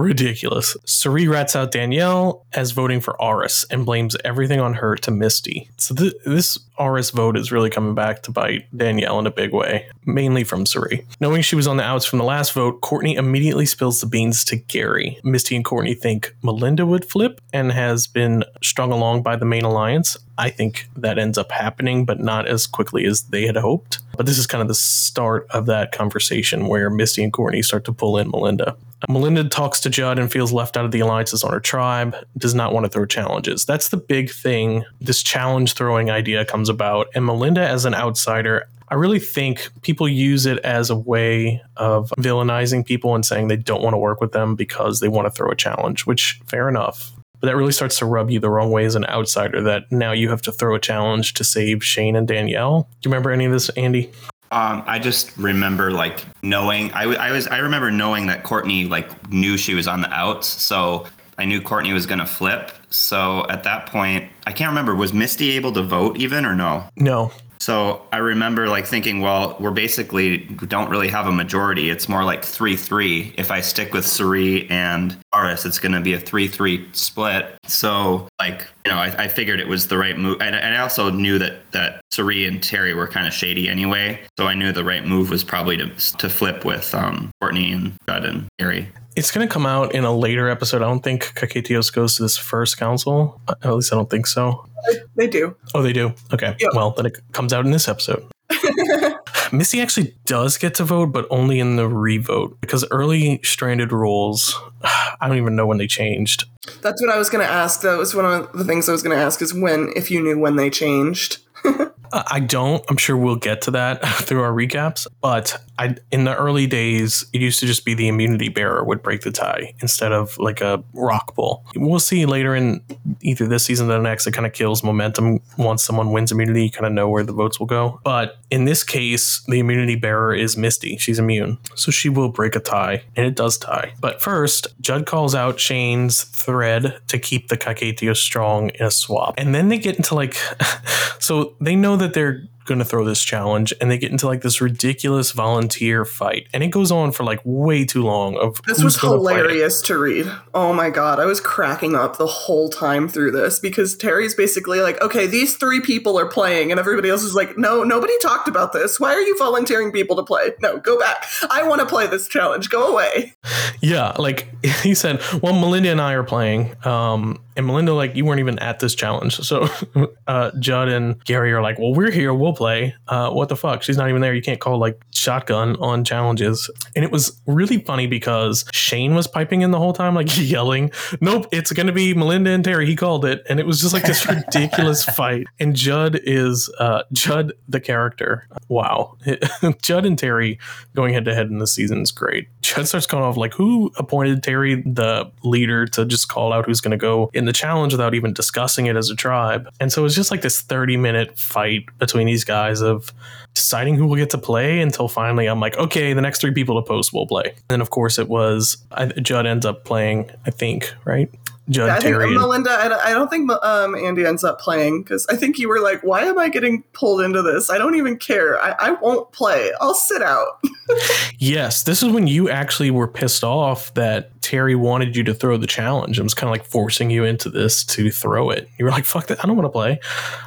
ridiculous. Cirie rats out Danielle as voting for Aras and blames everything on her to Misty. So th- this Aras vote is really coming back to bite Danielle in a big way, mainly from Cirie. Knowing she was on the outs from the last vote, Courtney immediately spills the beans to Gary. Misty and Courtney think Melinda would flip and has been strung along by the main alliance. I think that ends up happening, but not as quickly as they had hoped. But this is kind of the start of that conversation where Misty and Courtney start to pull in Melinda. Melinda talks to Judd and feels left out of the alliances on her tribe, does not want to throw challenges. That's the big thing. This challenge throwing idea comes about. And Melinda, as an outsider, I really think people use it as a way of villainizing people and saying they don't want to work with them because they want to throw a challenge, which fair enough. But that really starts to rub you the wrong way as an outsider that now you have to throw a challenge to save Shane and Danielle. Do you remember any of this, Andy? Um, I just remember like knowing I, I was I remember knowing that Courtney like knew she was on the outs, so I knew Courtney was gonna flip. So at that point, I can't remember was Misty able to vote even or no? No, So I remember like thinking, well, we're basically don't really have a majority. It's more like three three. If I stick with Cirie and Aras, it's going to be a three three split. So like you know, I, I figured it was the right move, and, and I also knew that that Cirie and Terry were kind of shady anyway. So I knew the right move was probably to to flip with um, Courtney and Judd and Gary. It's going to come out in a later episode. I don't think Kaketios goes to this first council. At least I don't think so. They do. Oh, they do? Okay. Yep. Well, then it comes out in this episode. Missy actually does get to vote, but only in the revote because early stranded rules, I don't even know when they changed. That's what I was going to ask. That was one of the things I was going to ask is when, if you knew when they changed. Uh, I don't. I'm sure we'll get to that through our recaps. But I, in the early days, it used to just be the immunity bearer would break the tie instead of like a rock bull. We'll see later in either this season or the next. It kind of kills momentum once someone wins immunity. You kind of know where the votes will go. But in this case, the immunity bearer is Misty. She's immune, so she will break a tie, and it does tie. But first, Judd calls out Shane's thread to keep the Kaketio strong in a swap, and then they get into like, so they know that they're going to throw this challenge and they get into like this ridiculous volunteer fight and it goes on for like way too long of This was hilarious to read. Oh my god, I was cracking up the whole time through this because Terry's basically like, okay, these three people are playing, and everybody else is like, no, nobody talked about this. Why are you volunteering people to play? No, go back. I want to play this challenge. Go away. yeah like he said well melinda and i are playing um and melinda like you weren't even at this challenge so uh judd and gary are like well we're here we'll play uh what the fuck? She's not even there. You can't call like shotgun on challenges. And it was really funny because shane was piping in the whole time like yelling nope it's gonna be melinda and terry. He called it. And it was just like this ridiculous fight. And judd is uh judd the character. Wow. Judd and terry going head to head in this season is great. Judd starts calling off like who appointed terry the leader to just call out who's going to go in the challenge without even discussing it as a tribe? And so it's just like this 30 minute fight between these guys of deciding who will get to play until finally i'm like okay the next three people to post will play. And of course it was I, judd ends up playing i think right judd I think terry and- Melinda. I don't, I don't think um, Andy ends up playing because I think you were like, "Why am I getting pulled into this? I don't even care. I, I won't play. I'll sit out." Yes, this is when you actually were pissed off that Terry wanted you to throw the challenge and was kind of like forcing you into this to throw it. You were like, fuck that, I don't want to play.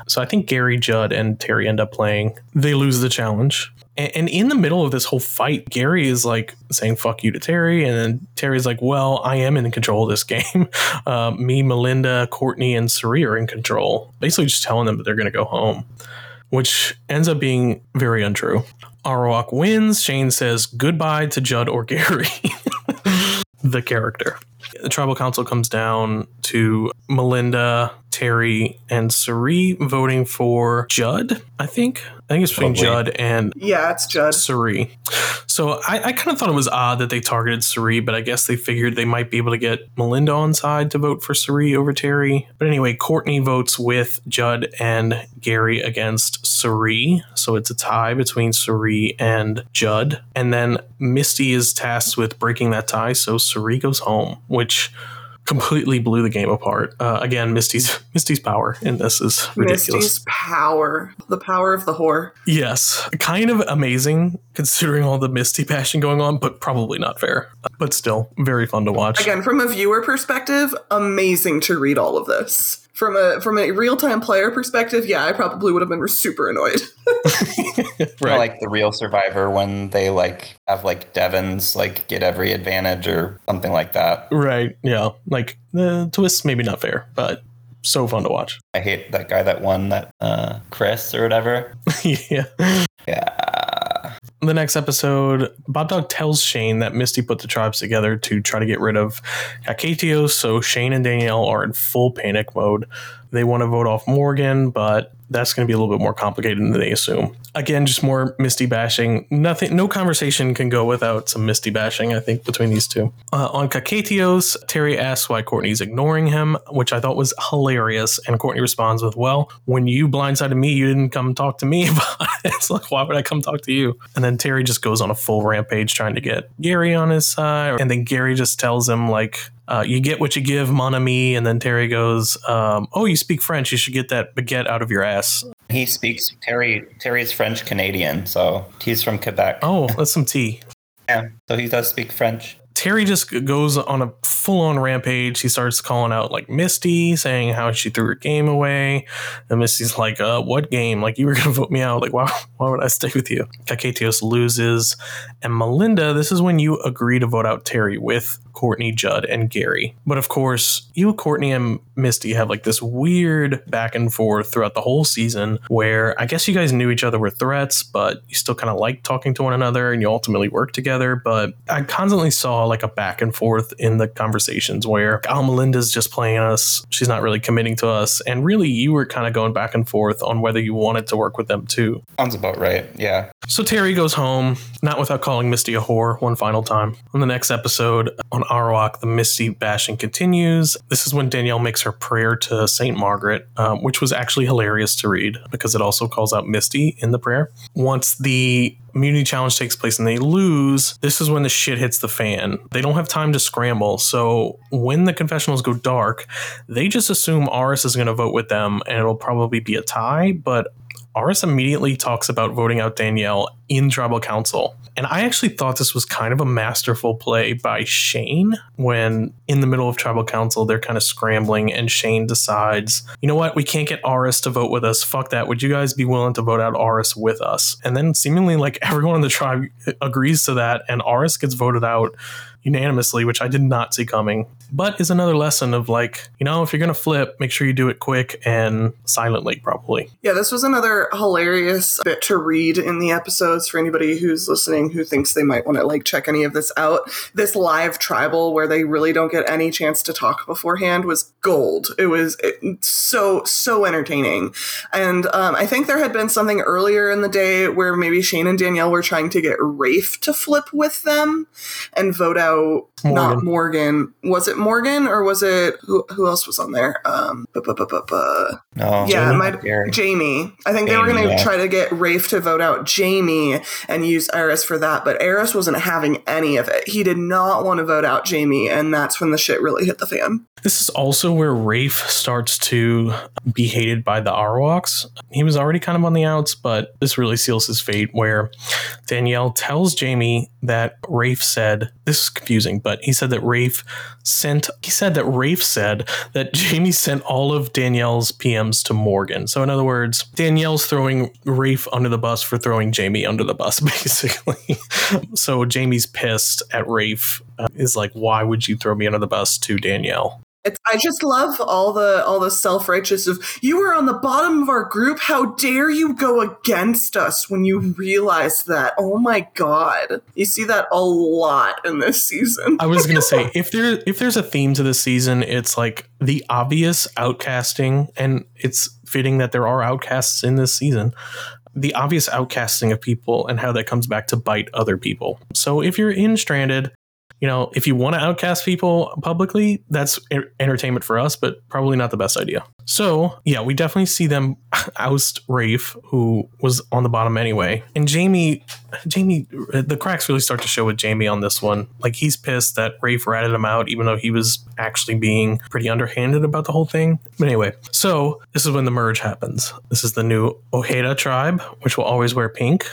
So I think Gary, Judd, and Terry end up playing. They lose the challenge. And, in the middle of this whole fight, Gary is like saying fuck you to Terry. And then Terry's like, well, I am in control of this game. Uh, me, Melinda, Courtney, and Cirie are in control. Basically, just telling them that they're going to go home which ends up being very untrue. Arawak wins. Shane says goodbye to Judd or Gary, the character. The tribal council comes down to Melinda, Terry, and Cirie voting for Judd, I think. I think it's between Probably. Judd and yeah, it's Judd. Cirie. So I, I kind of thought it was odd that they targeted Cirie, but I guess they figured they might be able to get Melinda on side to vote for Cirie over Terry. But anyway, Courtney votes with Judd and Gary against Cirie. So it's a tie between Cirie and Judd. And then Misty is tasked with breaking that tie, so Cirie goes home, which completely blew the game apart. Uh, again, Misty's Misty's power in this is ridiculous. Misty's power, the power of the whore. Yes, kind of amazing considering all the Misty passion going on, but probably not fair. But still, very fun to watch. Again, from a viewer perspective, amazing to read all of this. From a from a real time player perspective, yeah, I probably would have been super annoyed. right. Or like the real survivor when they like have like Devons like get every advantage or something like that. Right. Yeah. Like the twist maybe not fair, but so fun to watch. I hate that guy that won that uh Chris or whatever. yeah. Yeah. The next episode, Bob Dog tells Shane that Misty put the tribes together to try to get rid of Kaketios, so Shane and Danielle are in full panic mode. They want to vote off Morgan, but that's going to be a little bit more complicated than they assume. Again, just more Misty bashing. Nothing, no conversation can go without some Misty bashing. I think between these two. Uh, on Kaketios, Terry asks why Courtney's ignoring him, which I thought was hilarious. And Courtney responds with, "Well, when you blindsided me, you didn't come talk to me about it. It's like, why would I come talk to you?" And then Terry just goes on a full rampage trying to get Gary on his side, and then Gary just tells him like, uh, you get what you give, mon ami. And then Terry goes, um, "Oh, you speak French. You should get that baguette out of your ass." He speaks Terry. Terry's French Canadian, so he's from Quebec. Oh, that's some tea. yeah, so he does speak French. Terry just goes on a full on rampage. He starts calling out like Misty, saying how she threw her game away. And Misty's like, uh, what game? Like, you were going to vote me out. Like, why, why would I stay with you? Kaketios loses. And Melinda, this is when you agree to vote out Terry with Courtney, Judd, and Gary. But of course, you, Courtney, and Misty have like this weird back and forth throughout the whole season where I guess you guys knew each other were threats, but you still kind of like talking to one another and you ultimately work together. But I constantly saw like a back and forth in the conversations where oh, Melinda's just playing us. She's not really committing to us. And really, you were kind of going back and forth on whether you wanted to work with them too. Sounds about right. Yeah. So Terry goes home, not without calling Misty a whore one final time. On the next episode on Arawak, the Misty bashing continues. This is when Danielle makes her prayer to Saint Margaret, um, which was actually hilarious to read because it also calls out Misty in the prayer. Once the immunity challenge takes place and they lose, this is when the shit hits the fan. They don't have time to scramble. So when the confessionals go dark, they just assume Aras is going to vote with them and it'll probably be a tie. But Aras immediately talks about voting out Danielle in tribal council. And I actually thought this was kind of a masterful play by Shane when in the middle of tribal council they're kind of scrambling and Shane decides, you know what, we can't get Aras to vote with us. Fuck that. Would you guys be willing to vote out Aras with us? And then seemingly like everyone in the tribe agrees to that and Aras gets voted out unanimously, which I did not see coming. But is another lesson of like, you know, if you're gonna flip, make sure you do it quick and silently, probably. Yeah, this was another hilarious bit to read in the episodes for anybody who's listening who thinks they might want to like check any of this out. This live tribal where they really don't get any chance to talk beforehand was gold. It was it, so so entertaining, and um, I think there had been something earlier in the day where maybe Shane and Danielle were trying to get Rafe to flip with them and vote out Morgan. not Morgan. Was it Morgan or was it who, who else was on there? Um, bu- bu- bu- bu- bu- No. yeah, Jamie? my, Jamie. I think they were going to yeah. try to get Rafe to vote out Jamie and use Aras for that, but Aras wasn't having any of it. He did not want to vote out Jamie, and that's when the shit really hit the fan. This is also where Rafe starts to be hated by the Arawaks. He was already kind of on the outs, but this really seals his fate where Danielle tells Jamie that Rafe said, this is confusing, but he said that Rafe sent, he said that Rafe said that Jamie sent all of Danielle's PMs to Morgan. So in other words, Danielle's throwing Rafe under the bus for throwing Jamie under the bus, basically. so Jamie's pissed at Rafe, uh, is like, why would you throw me under the bus to Danielle? It's, I just love all the all the self righteous of you were on the bottom of our group. How dare you go against us when you realize that? Oh my god, you see that a lot in this season. I was gonna say if there if there's a theme to this season, it's like the obvious outcasting, and it's fitting that there are outcasts in this season. The obvious outcasting of people and how that comes back to bite other people. So if you're in stranded, you know, if you want to outcast people publicly, that's er- entertainment for us, but probably not the best idea. So, yeah, we definitely see them oust Rafe, who was on the bottom anyway. And Jamie, Jamie, the cracks really start to show with Jamie on this one. Like, he's pissed that Rafe ratted him out, even though he was actually being pretty underhanded about the whole thing. But anyway, so this is when the merge happens. This is the new Ojeda tribe, which will always wear pink.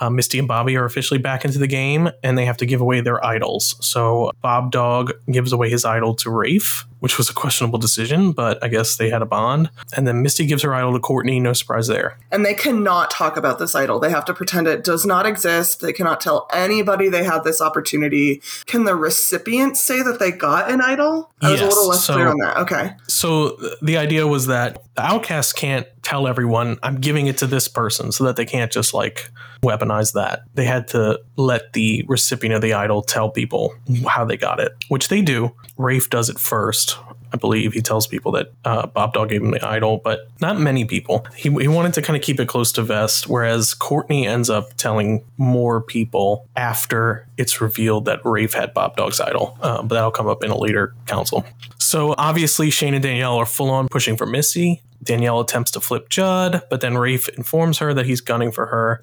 Uh, Misty and Bobby are officially back into the game, and they have to give away their idols. So Bob Dog gives away his idol to Rafe, which was a questionable decision, but I guess they had a bond. And then Misty gives her idol to Courtney. No surprise there. And they cannot talk about this idol. They have to pretend it does not exist. They cannot tell anybody they had this opportunity. Can the recipient say that they got an idol? I was a little less so- clear on that. Okay. So the idea was that the outcasts can't tell everyone I'm giving it to this person, so that they can't just like weaponize that. They had to let the recipient of the idol tell people how they got it, which they do. Rafe does it first. I believe he tells people that uh, Bob Dog gave him the idol, but not many people. He, he wanted to kind of keep it close to Vest, whereas Courtney ends up telling more people after it's revealed that Rafe had Bob Dog's idol. Uh, but that'll come up in a later council. So obviously, Shane and Danielle are full on pushing for Missy. Danielle attempts to flip Judd, but then Rafe informs her that he's gunning for her.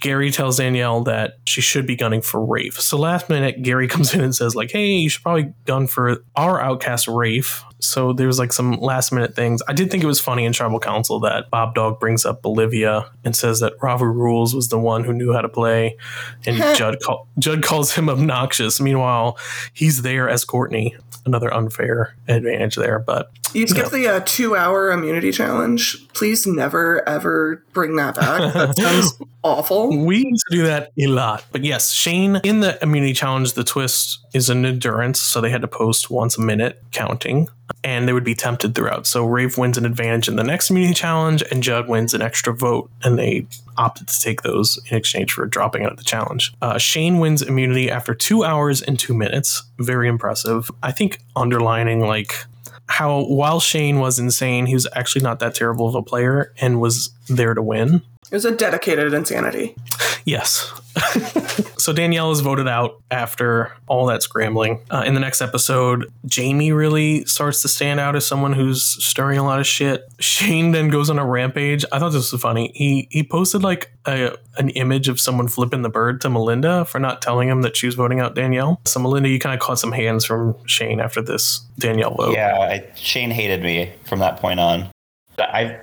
Gary tells Danielle that she should be gunning for Rafe. So last minute, Gary comes in and says, like, hey, you should probably gun for our outcast Rafe. So there was like some last minute things. I did think it was funny in Tribal Council that Bob Dog brings up Bolivia and says that Ravu Rules was the one who knew how to play, and Judd call, Judd calls him obnoxious. Meanwhile, he's there as Courtney. Another unfair advantage there, but You skipped the uh, two hour immunity challenge. Please never, ever bring that back. That sounds awful. We used to do that a lot. But yes, Shane in the immunity challenge, the twist is an endurance. So they had to post once a minute counting and they would be tempted throughout. So Rafe wins an advantage in the next immunity challenge and Judd wins an extra vote. And they opted to take those in exchange for dropping out of the challenge. Uh, Shane wins immunity after two hours and two minutes. Very impressive. I think underlining like how while Shane was insane, he was actually not that terrible of a player and was there to win. It was a dedicated insanity. Yes. so Danielle is voted out after all that scrambling. Uh, in the next episode, Jamie really starts to stand out as someone who's stirring a lot of shit. Shane then goes on a rampage. I thought this was funny. He he posted like a, an image of someone flipping the bird to Melinda for not telling him that she was voting out Danielle. So Melinda, you kind of caught some hands from Shane after this Danielle vote. Yeah, I, Shane hated me from that point on. I,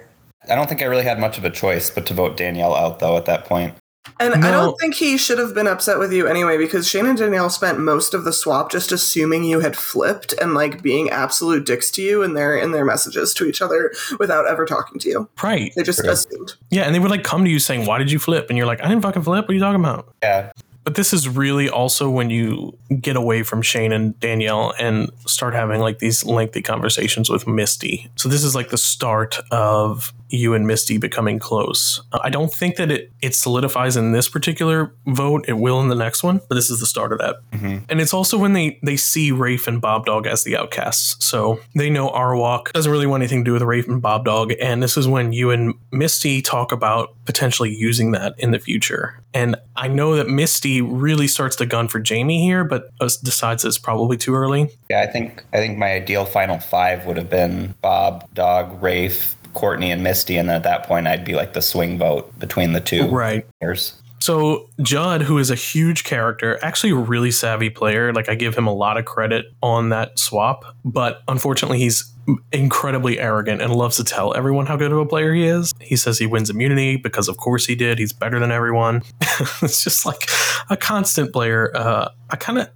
I don't think I really had much of a choice but to vote Danielle out though at that point. And I don't think he should have been upset with you anyway, because Shane and Danielle spent most of the swap just assuming you had flipped and like being absolute dicks to you in their in their messages to each other without ever talking to you. Right. They just True. assumed. Yeah, and they would like come to you saying, "Why did you flip?" And you're like, "I didn't fucking flip. What are you talking about?" Yeah, But this is really also when you get away from Shane and Danielle and start having like these lengthy conversations with Misty. So this is like the start of you and Misty becoming close. Uh, I don't think that it it solidifies in this particular vote. It will in the next one, but this is the start of that. And it's also when they they see Rafe and Bob Dog as the outcasts. So they know Arawak doesn't really want anything to do with Rafe and Bob Dog. And this is when you and Misty talk about potentially using that in the future. And I know that Misty really starts to gun for Jamie here, but uh, decides it's probably too early. yeah. I think I think my ideal final five would have been Bob, Dog, Rafe, Courtney, and Misty, and then at that point I'd be like the swing vote between the two. Right. players. So Judd, who is a huge character, actually a really savvy player. Like I give him a lot of credit on that swap, but unfortunately he's incredibly arrogant and loves to tell everyone how good of a player he is. He says he wins immunity because of course he did. He's better than everyone. it's just like a constant player. Uh, I kind of,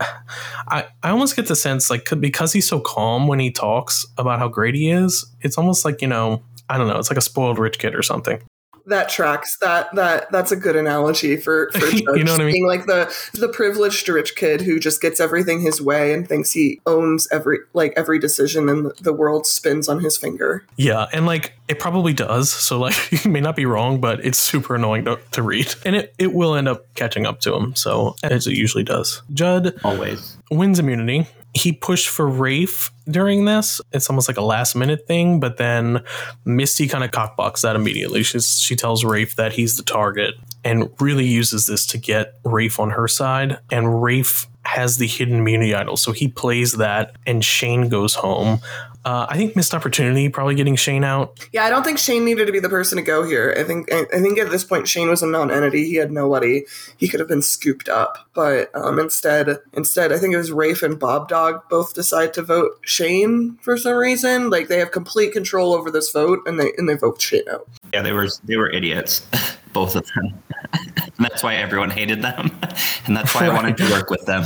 I, I almost get the sense like because he's so calm when he talks about how great he is, it's almost like, you know, I don't know, it's like a spoiled rich kid or something. That tracks. That that that's a good analogy for for You know what I mean? being like the the privileged rich kid who just gets everything his way and thinks he owns every like every decision and the world spins on his finger. Yeah, and like it probably does. So like you may not be wrong, but it's super annoying to, to read. And it, it will end up catching up to him. So as it usually does. Judd Always. wins immunity. He pushed for Rafe during this. It's almost like a last minute thing, but then Misty kind of cockblocks that immediately. She's, she tells Rafe that he's the target and really uses this to get Rafe on her side. And Rafe has the hidden immunity idol. So he plays that, and Shane goes home. Uh, I think missed opportunity, probably getting Shane out. Yeah, I don't think Shane needed to be the person to go here. I think I, I think at this point Shane was a non-entity. He had nobody. He could have been scooped up, but um, instead, instead, I think it was Rafe and Bob Dog both decide to vote Shane for some reason. Like they have complete control over this vote, and they and they vote Shane out. Yeah, they were they were idiots, both of them. and that's why everyone hated them, and that's why I wanted to work with them.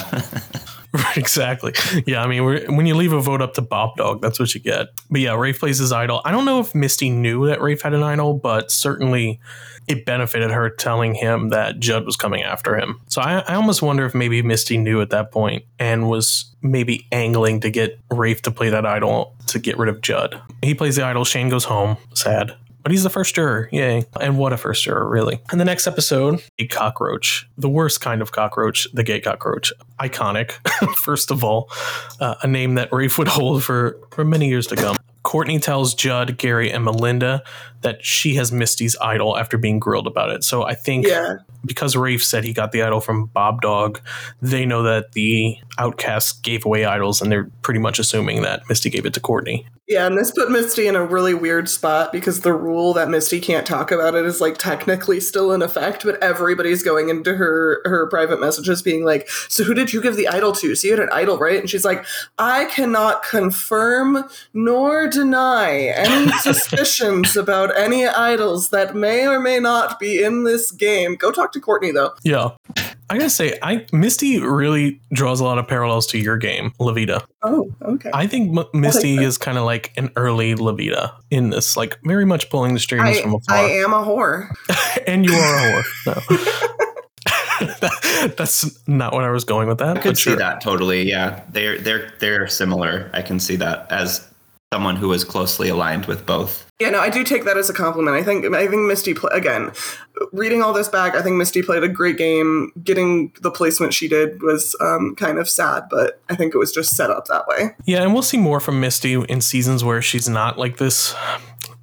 Exactly. Yeah, I mean, when you leave a vote up to Bob Dog, that's what you get. But yeah, Rafe plays his idol. I don't know if Misty knew that Rafe had an idol, but certainly it benefited her telling him that Judd was coming after him. So I, I almost wonder if maybe Misty knew at that point and was maybe angling to get Rafe to play that idol to get rid of Judd. He plays the idol. Shane goes home, sad. But he's the first juror, yay. And what a first juror, really. In the next episode, a cockroach. The worst kind of cockroach, the gay cockroach. Iconic, first of all. Uh, a name that Rafe would hold for, for many years to come. Courtney tells Judd, Gary, and Melinda that she has Misty's idol after being grilled about it. So I think Yeah, because Rafe said he got the idol from Bob Dog, they know that the outcasts gave away idols, and they're pretty much assuming that Misty gave it to Courtney. yeah, and this put Misty in a really weird spot because the rule that Misty can't talk about it is like technically still in effect, but everybody's going into her her private messages being like, "So who did you give the idol to? So you had an idol, right?" And she's like, "I cannot confirm nor deny any suspicions about any idols that may or may not be in this game." Go talk to Courtney though. Yeah. I gotta say, I Misty really draws a lot of parallels to your game, La Vida. Oh, okay. I think M- Misty is kind of like an early La Vida in this, like very much pulling the strings I, from afar. I am a whore. and you are a whore. No. That- that's not what I was going with that. I could but see sure. that totally. Yeah, they're they're they're similar. I can see that as someone who is closely aligned with both. Yeah, no, I do take that as a compliment. I think I think Misty pla again, reading all this back, I think Misty played a great game. Getting the placement she did was um, kind of sad, but I think it was just set up that way. Yeah, and we'll see more from Misty in seasons where she's not like this.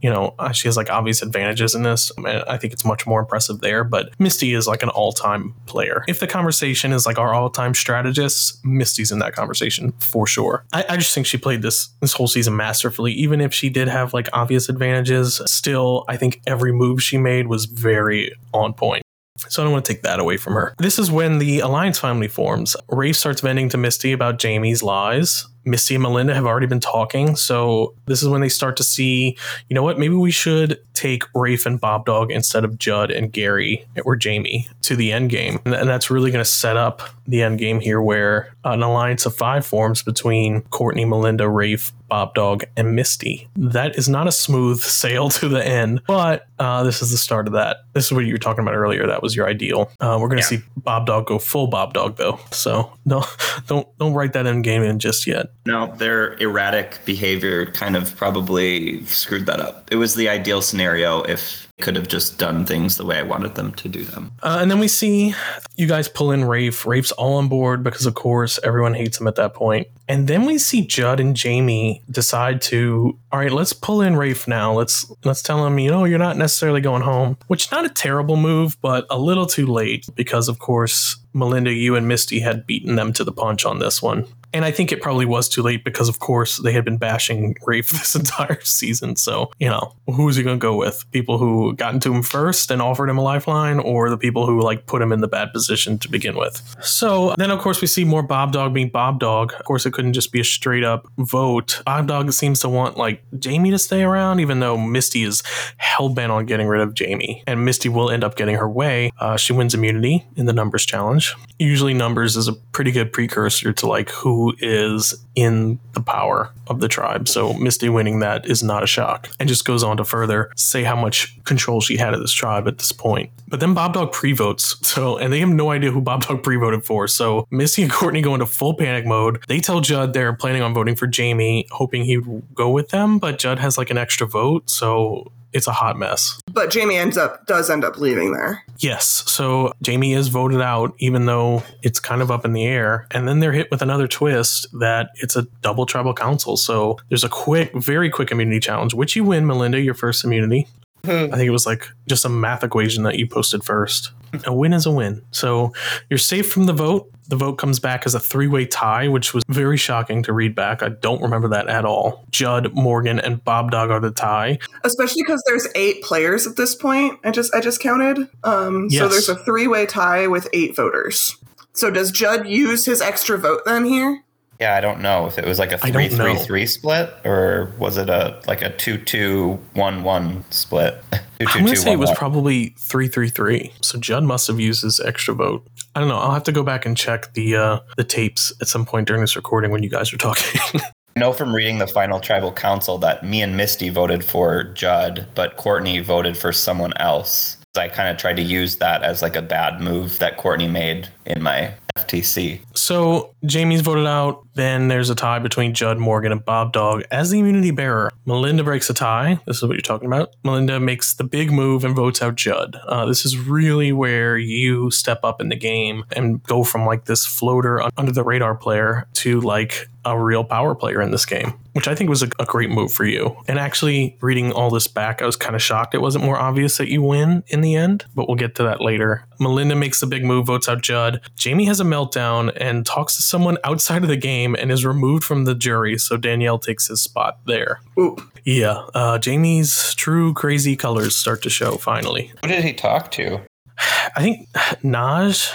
You know, uh, she has like obvious advantages in this. I, I think it's much more impressive there, but Misty is like an all time player. If the conversation is like our all time strategist, Misty's in that conversation for sure. I, I just think she played this this whole season masterfully. Even if she did have like obvious advantages, still, I think every move she made was very on point. So I don't want to take that away from her. This is when the alliance finally forms. Rafe starts venting to Misty about Jamie's lies. Misty and Melinda have already been talking, so this is when they start to see, you know what, maybe we should take Rafe and Bob Dog instead of Judd and Gary or Jamie to the end game. And that's really going to set up the end game here where an alliance of five forms between Courtney, Melinda, Rafe, Bob Dog, and Misty. That is not a smooth sail to the end, but uh, this is the start of that. This is what you were talking about earlier. That was your ideal. Uh, we're going to Yeah. see Bob Dog go full Bob Dog though, so don't don't don't write that end game in just yet. No, their erratic behavior kind of probably screwed that up. It was the ideal scenario if I could have just done things the way I wanted them to do them. Uh, and then we see you guys pull in Rafe. Rafe's all on board because, of course, everyone hates him at that point. And then we see Judd and Jamie decide to, all right, let's pull in Rafe now. Let's let's tell him, you know, you're not necessarily going home. Which not a terrible move, but a little too late because, of course, Melinda, you and Misty had beaten them to the punch on this one. And I think it probably was too late because, of course, they had been bashing Rafe this entire season. So, you know, who's he going to go with? People who got into him first and offered him a lifeline, or the people who, like, put him in the bad position to begin with? So then, of course, we see more Bob Dog being Bob Dog. Of course, it couldn't just be a straight up vote. Bob Dog seems to want, like, Jamie to stay around, even though Misty is hell bent on getting rid of Jamie. And Misty will end up getting her way. Uh, she wins immunity in the numbers challenge. Usually, numbers is a pretty good precursor to, like, who is in the power of the tribe. So Misty winning that is not a shock. And just goes on to further say how much control she had of this tribe at this point. But then Bob Dog pre-votes. So and they have no idea who Bob Dog pre-voted for. So Misty and Courtney go into full panic mode. They tell Judd they're planning on voting for Jamie, hoping he'd go with them, but Judd has like an extra vote, so it's a hot mess. But Jamie ends up does end up leaving there. Yes. So Jamie is voted out, even though it's kind of up in the air. And then they're hit with another twist that it's a double tribal council. So there's a quick, very quick immunity challenge, which you win, Melinda, your first immunity. I think it was like just a math equation that you posted first. A win is a win. So you're safe from the vote. The vote comes back as a three way tie, which was very shocking to read back. I don't remember that at all. Judd, Morgan, and Bob Dog are the tie. Especially because there's eight players at this point. I just I just counted. Um, So there's a three way tie with eight voters. So does Judd use his extra vote then here? Yeah, I don't know if it was like a three three three split or was it a like a two two one one split? Two, I'm two, going two, to say it was one. probably 333. So Judd must have used his extra vote. I don't know. I'll have to go back and check the uh, the tapes at some point during this recording when you guys are talking. I know from reading the final tribal council that me and Misty voted for Judd, but Courtney voted for someone else. I kind of tried to use that as like a bad move that Courtney made in my FTC. So Jamie's voted out. Then there's a tie between Judd, Morgan, and Bob Dog as the immunity bearer. Melinda breaks a tie. This is what you're talking about. Melinda makes the big move and votes out Judd. Uh, this is really where you step up in the game and go from like this floater under the radar player to like a real power player in this game, which I think was a, a great move for you. And actually, reading all this back, I was kind of shocked it wasn't more obvious that you win in the end, but we'll get to that later. Melinda makes the big move, votes out Judd. Jamie has a meltdown and talks to someone outside of the game and is removed from the jury, so Danielle takes his spot there. Oop. Yeah, uh, Jamie's true crazy colors start to show finally. Who did he talk to? I think Naj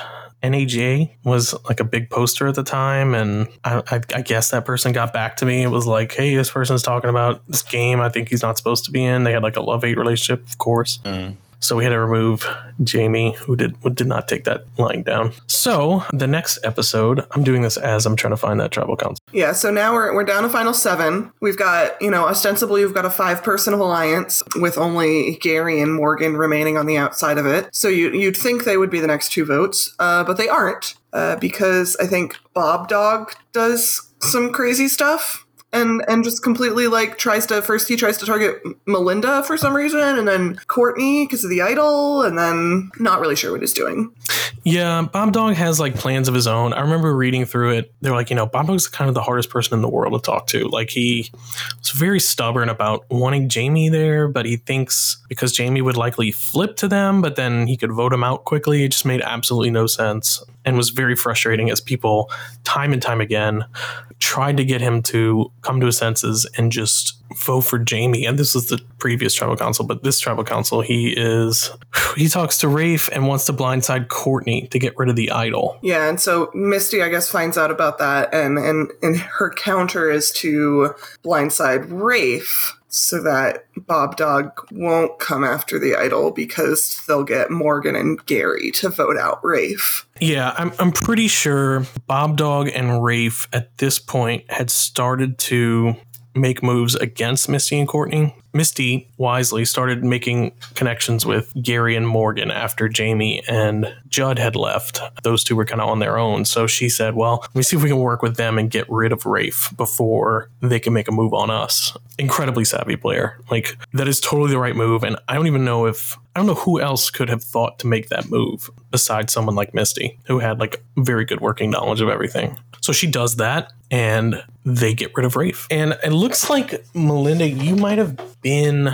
NAJ was like a big poster at the time, and I, I, I guess that person got back to me. It was like, hey, this person's talking about this game. I think he's not supposed to be in. They had like a love hate relationship, of course. Mm. So we had to remove Jamie, who did who did not take that lying down. So the next episode, I'm doing this as I'm trying to find that tribal council. Yeah, so now we're, we're down to final seven. We've got, you know, ostensibly we've got a five person alliance with only Gary and Morgan remaining on the outside of it. So you, you'd think they would be the next two votes, uh, but they aren't uh, because I think Bob Dog does some crazy stuff. And, and just completely like tries to first he tries to target Melinda for some reason and then Courtney because of the idol and then not really sure what he's doing. Yeah, Bob Dog has like plans of his own. I remember reading through it. They're like, you know, Bob Dog's kind of the hardest person in the world to talk to. Like he was very stubborn about wanting Jamie there, but he thinks because Jamie would likely flip to them, but then he could vote him out quickly. It just made absolutely no sense and was very frustrating as people time and time again tried to get him to come to his senses and just vote for Jamie. And this was the previous tribal council, but this tribal council, he is he talks to Rafe and wants to blindside Courtney to get rid of the idol. Yeah, and so Misty, I guess, finds out about that, and and and her counter is to blindside Rafe so that Bob Dog won't come after the idol because they'll get Morgan and Gary to vote out Rafe. Yeah, I'm, I'm pretty sure Bob Dog and Rafe at this point had started to make moves against Misty and Courtney. Misty wisely started making connections with Gary and Morgan after Jamie and Judd had left. Those two were kind of on their own. So she said, Well, let me see if we can work with them and get rid of Rafe before they can make a move on us. Incredibly savvy player. Like, that is totally the right move. And I don't even know if, I don't know who else could have thought to make that move besides someone like Misty, who had like very good working knowledge of everything. So she does that and they get rid of Rafe. And it looks like Melinda, you might have been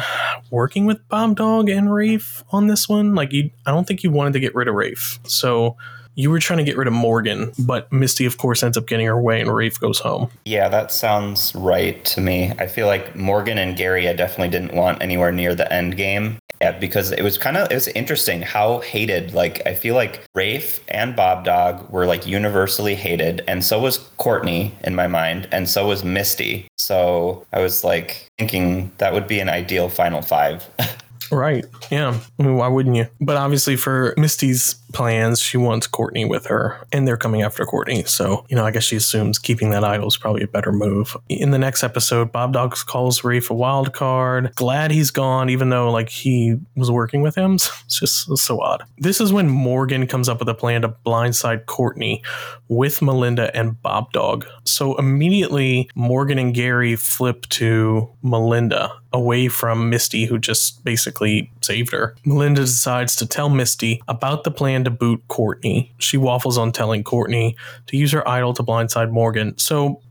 working with Bob Dog and Rafe on this one. Like you I don't think you wanted to get rid of Rafe. So you were trying to get rid of Morgan, but Misty, of course, ends up getting her way and Rafe goes home. Yeah, that sounds right to me. I feel like Morgan and Gary I definitely didn't want anywhere near the end game. Yeah, because it was kind of it was interesting how hated like I feel like Rafe and Bob Dog were like universally hated and so was Courtney in my mind and so was Misty. So I was like thinking that would be an ideal final 5. Right. Yeah. I mean, why wouldn't you? But obviously, for Misty's plans, she wants Courtney with her, and they're coming after Courtney. So, you know, I guess she assumes keeping that idol is probably a better move. In the next episode, Bob Dogs calls Rafe a wild card. Glad he's gone, even though, like, he was working with him. It's just so odd. This is when Morgan comes up with a plan to blindside Courtney with Melinda and Bob Dog. So immediately, Morgan and Gary flip to Melinda away from Misty, who just basically saved her. Melinda decides to tell Misty about the plan to boot Courtney. She waffles on telling Courtney to use her idol to blindside Morgan. So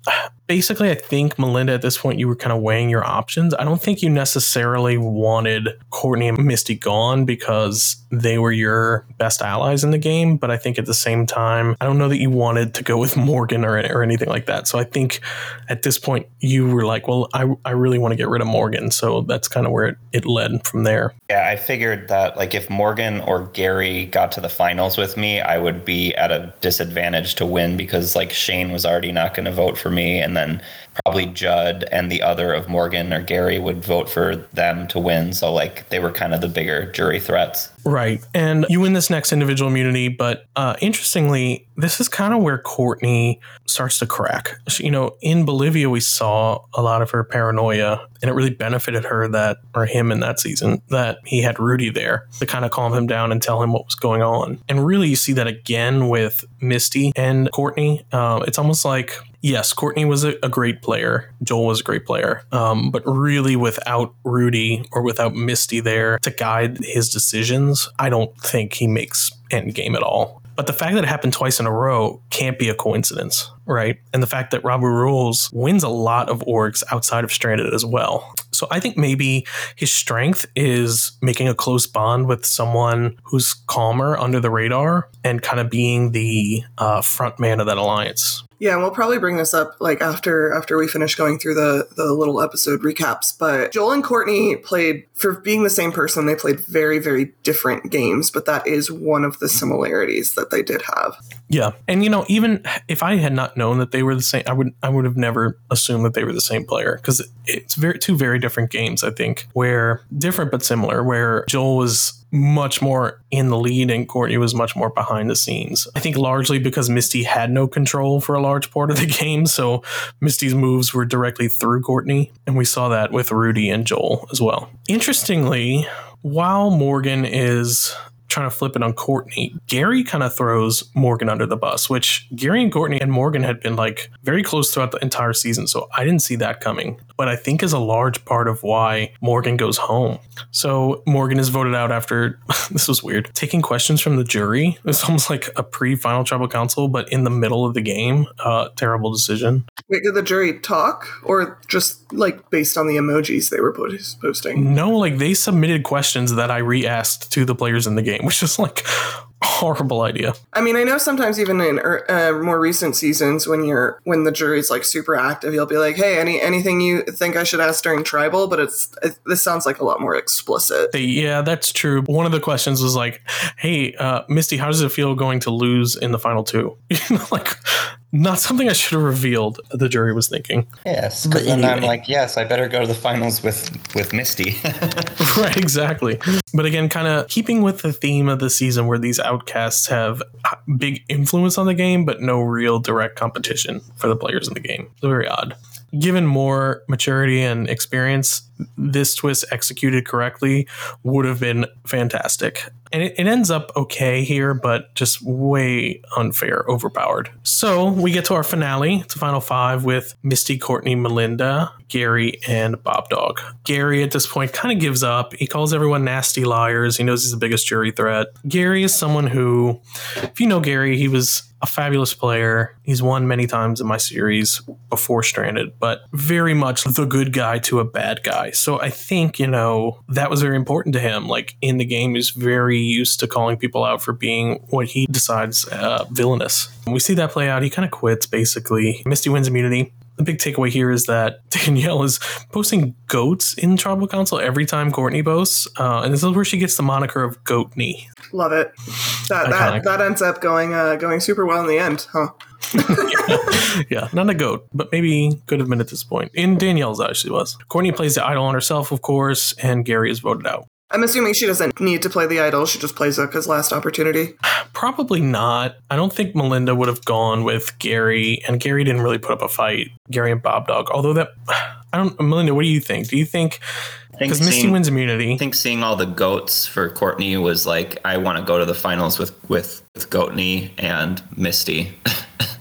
basically, I think Melinda at this point, you were kind of weighing your options. I don't think you necessarily wanted Courtney and Misty gone because they were your best allies in the game. But I think at the same time, I don't know that you wanted to go with Morgan or, or anything like that. So I think at this point, you were like, well, I, I really want to get rid of Morgan. So that's kind of where it, it led from there. Yeah, I figured that like if Morgan or Gary got to the finals with me, I would be at a disadvantage to win because like Shane was already not going to vote for me, and then probably Judd and the other of Morgan or Gary would vote for them to win. So like they were kind of the bigger jury threats. Right. And you win this next individual immunity, but uh, interestingly, this is kind of where Courtney starts to crack. You know, in Bolivia, we saw a lot of her paranoia, and it really benefited her that, or him in that season, that he had Rudy there to kind of calm him down and tell him what was going on. And really, you see that again with Misty and Courtney. Uh, it's almost like yes, Courtney was a, a, great player. Joel was a great player. Um, but really, without Rudy or without Misty there to guide his decisions, I don't think he makes endgame at all. But the fact that it happened twice in a row can't be a coincidence, right? And the fact that Ravu Rules wins a lot of orgs outside of Stranded as well. So I think maybe his strength is making a close bond with someone who's calmer under the radar and kind of being the uh, front man of that alliance. Yeah, and we'll probably bring this up like after after we finish going through the the little episode recaps. But Joel and Courtney played for being the same person. They played very very different games, but that is one of the similarities that they did have. Yeah, and you know, even if I had not known that they were the same, I would I would have never assumed that they were the same player because it's very two very different games. I think where different but similar. Where Joel was much more in the lead and Courtney was much more behind the scenes. I think largely because Misty had no control for a large part of the game, so Misty's moves were directly through Courtney, and we saw that with Rudy and Joel as well. Interestingly, while Morgan is trying to flip it on Courtney, Gary kind of throws Morgan under the bus, which Gary and Courtney and Morgan had been like very close throughout the entire season. So I didn't see that coming, but I think is a large part of why Morgan goes home. So Morgan is voted out after this was weird taking questions from the jury. It's almost like a pre final tribal council, but in the middle of the game. Uh, terrible decision. Wait, did the jury talk or just like based on the emojis they were posting? No, like they submitted questions that I re asked to the players in the game which is like horrible idea. I mean, I know sometimes even in er, uh, more recent seasons, when you're when the jury's like super active, you'll be like, "Hey, any anything you think I should ask during tribal?" But it's it, this sounds like a lot more explicit. Yeah, that's true. One of the questions was like, "Hey, uh, Misty, how does it feel going to lose in the final two? like, not something I should have revealed. The jury was thinking. Yes, but then anyway. I'm like, yes, I better go to the finals with with Misty. right, exactly. But again, kind of keeping with the theme of the season, where these outcasts have big influence on the game, but no real direct competition for the players in the game. It's very odd given more maturity and experience, this twist executed correctly would have been fantastic. And it, it, ends up okay here, but just way unfair, overpowered. So we get to our finale, to final five with Misty, Courtney, Melinda, Gary, and Bob Dog. Gary at this point kind of gives up. He calls everyone nasty liars. He knows he's the biggest jury threat. Gary is someone who, if you know Gary, he was a fabulous player. He's won many times in my series before Stranded, but very much the good guy to a bad guy. So I think, you know, that was very important to him. Like in the game, he's very used to calling people out for being what he decides uh, villainous. we see that play out. He kind of quits basically. Misty wins immunity the big takeaway here is that Danielle is posting goats in Tribal Council every time Courtney boasts, uh, and this is where she gets the moniker of Goatney. Love it. That that, that ends up going uh, going super well in the end, huh? yeah. yeah, not a goat, but maybe could have been at this point. In Danielle's actually was. Courtney plays the idol on herself, of course, and Gary is voted out. I'm assuming she doesn't need to play the idol. She just plays Zuka's last opportunity. Probably not. I don't think Melinda would have gone with Gary, and Gary didn't really put up a fight. Gary and Bob Dog. Although that, I don't. Melinda, what do you think? Do you think? Because Misty wins immunity. I think seeing all the goats for Courtney was like, I want to go to the finals with with with Goatney and Misty.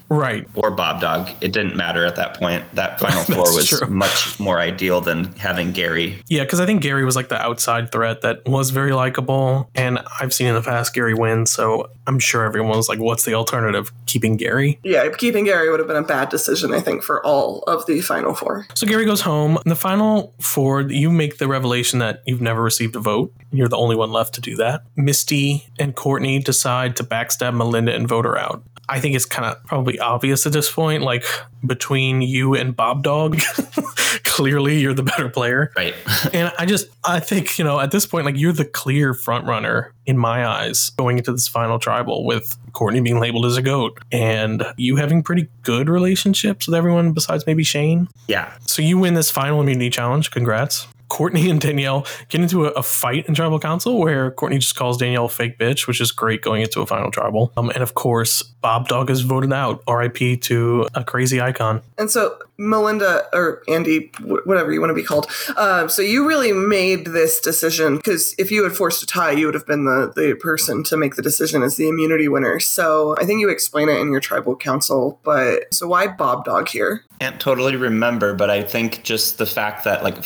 Right. or Bob Dog. It didn't matter at that point. That final four was true. much more ideal than having Gary. Yeah, because I think Gary was like the outside threat that was very likable. And I've seen in the past Gary win, so I'm sure everyone was like, what's the alternative? Keeping Gary? Yeah, keeping Gary would have been a bad decision, I think, for all of the final four. So Gary goes home. In the final four, you make the revelation that you've never received a vote. You're the only one left to do that. Misty and Courtney decide to backstab Melinda and vote her out. I think it's kind of probably obvious at this point. Like between you and Bob Dog, clearly you're the better player. Right. And I just, I think, you know, at this point, like you're the clear front runner in my eyes going into this final tribal with Courtney being labeled as a goat and you having pretty good relationships with everyone besides maybe Shane. yeah. So you win this final immunity challenge. Congrats. Courtney and Danielle get into a, a fight in tribal council where Courtney just calls Danielle a fake bitch, which is great going into a final tribal. Um, and of course, Bob Dog is voted out. RIP to a crazy icon. And so Melinda or Andy, whatever you want to be called. Um, so you really made this decision because if you had forced a tie, you would have been the the person to make the decision as the immunity winner. So I think you explain it in your tribal council. But so why Bob Dog here? I can't totally remember, but I think just the fact that, like,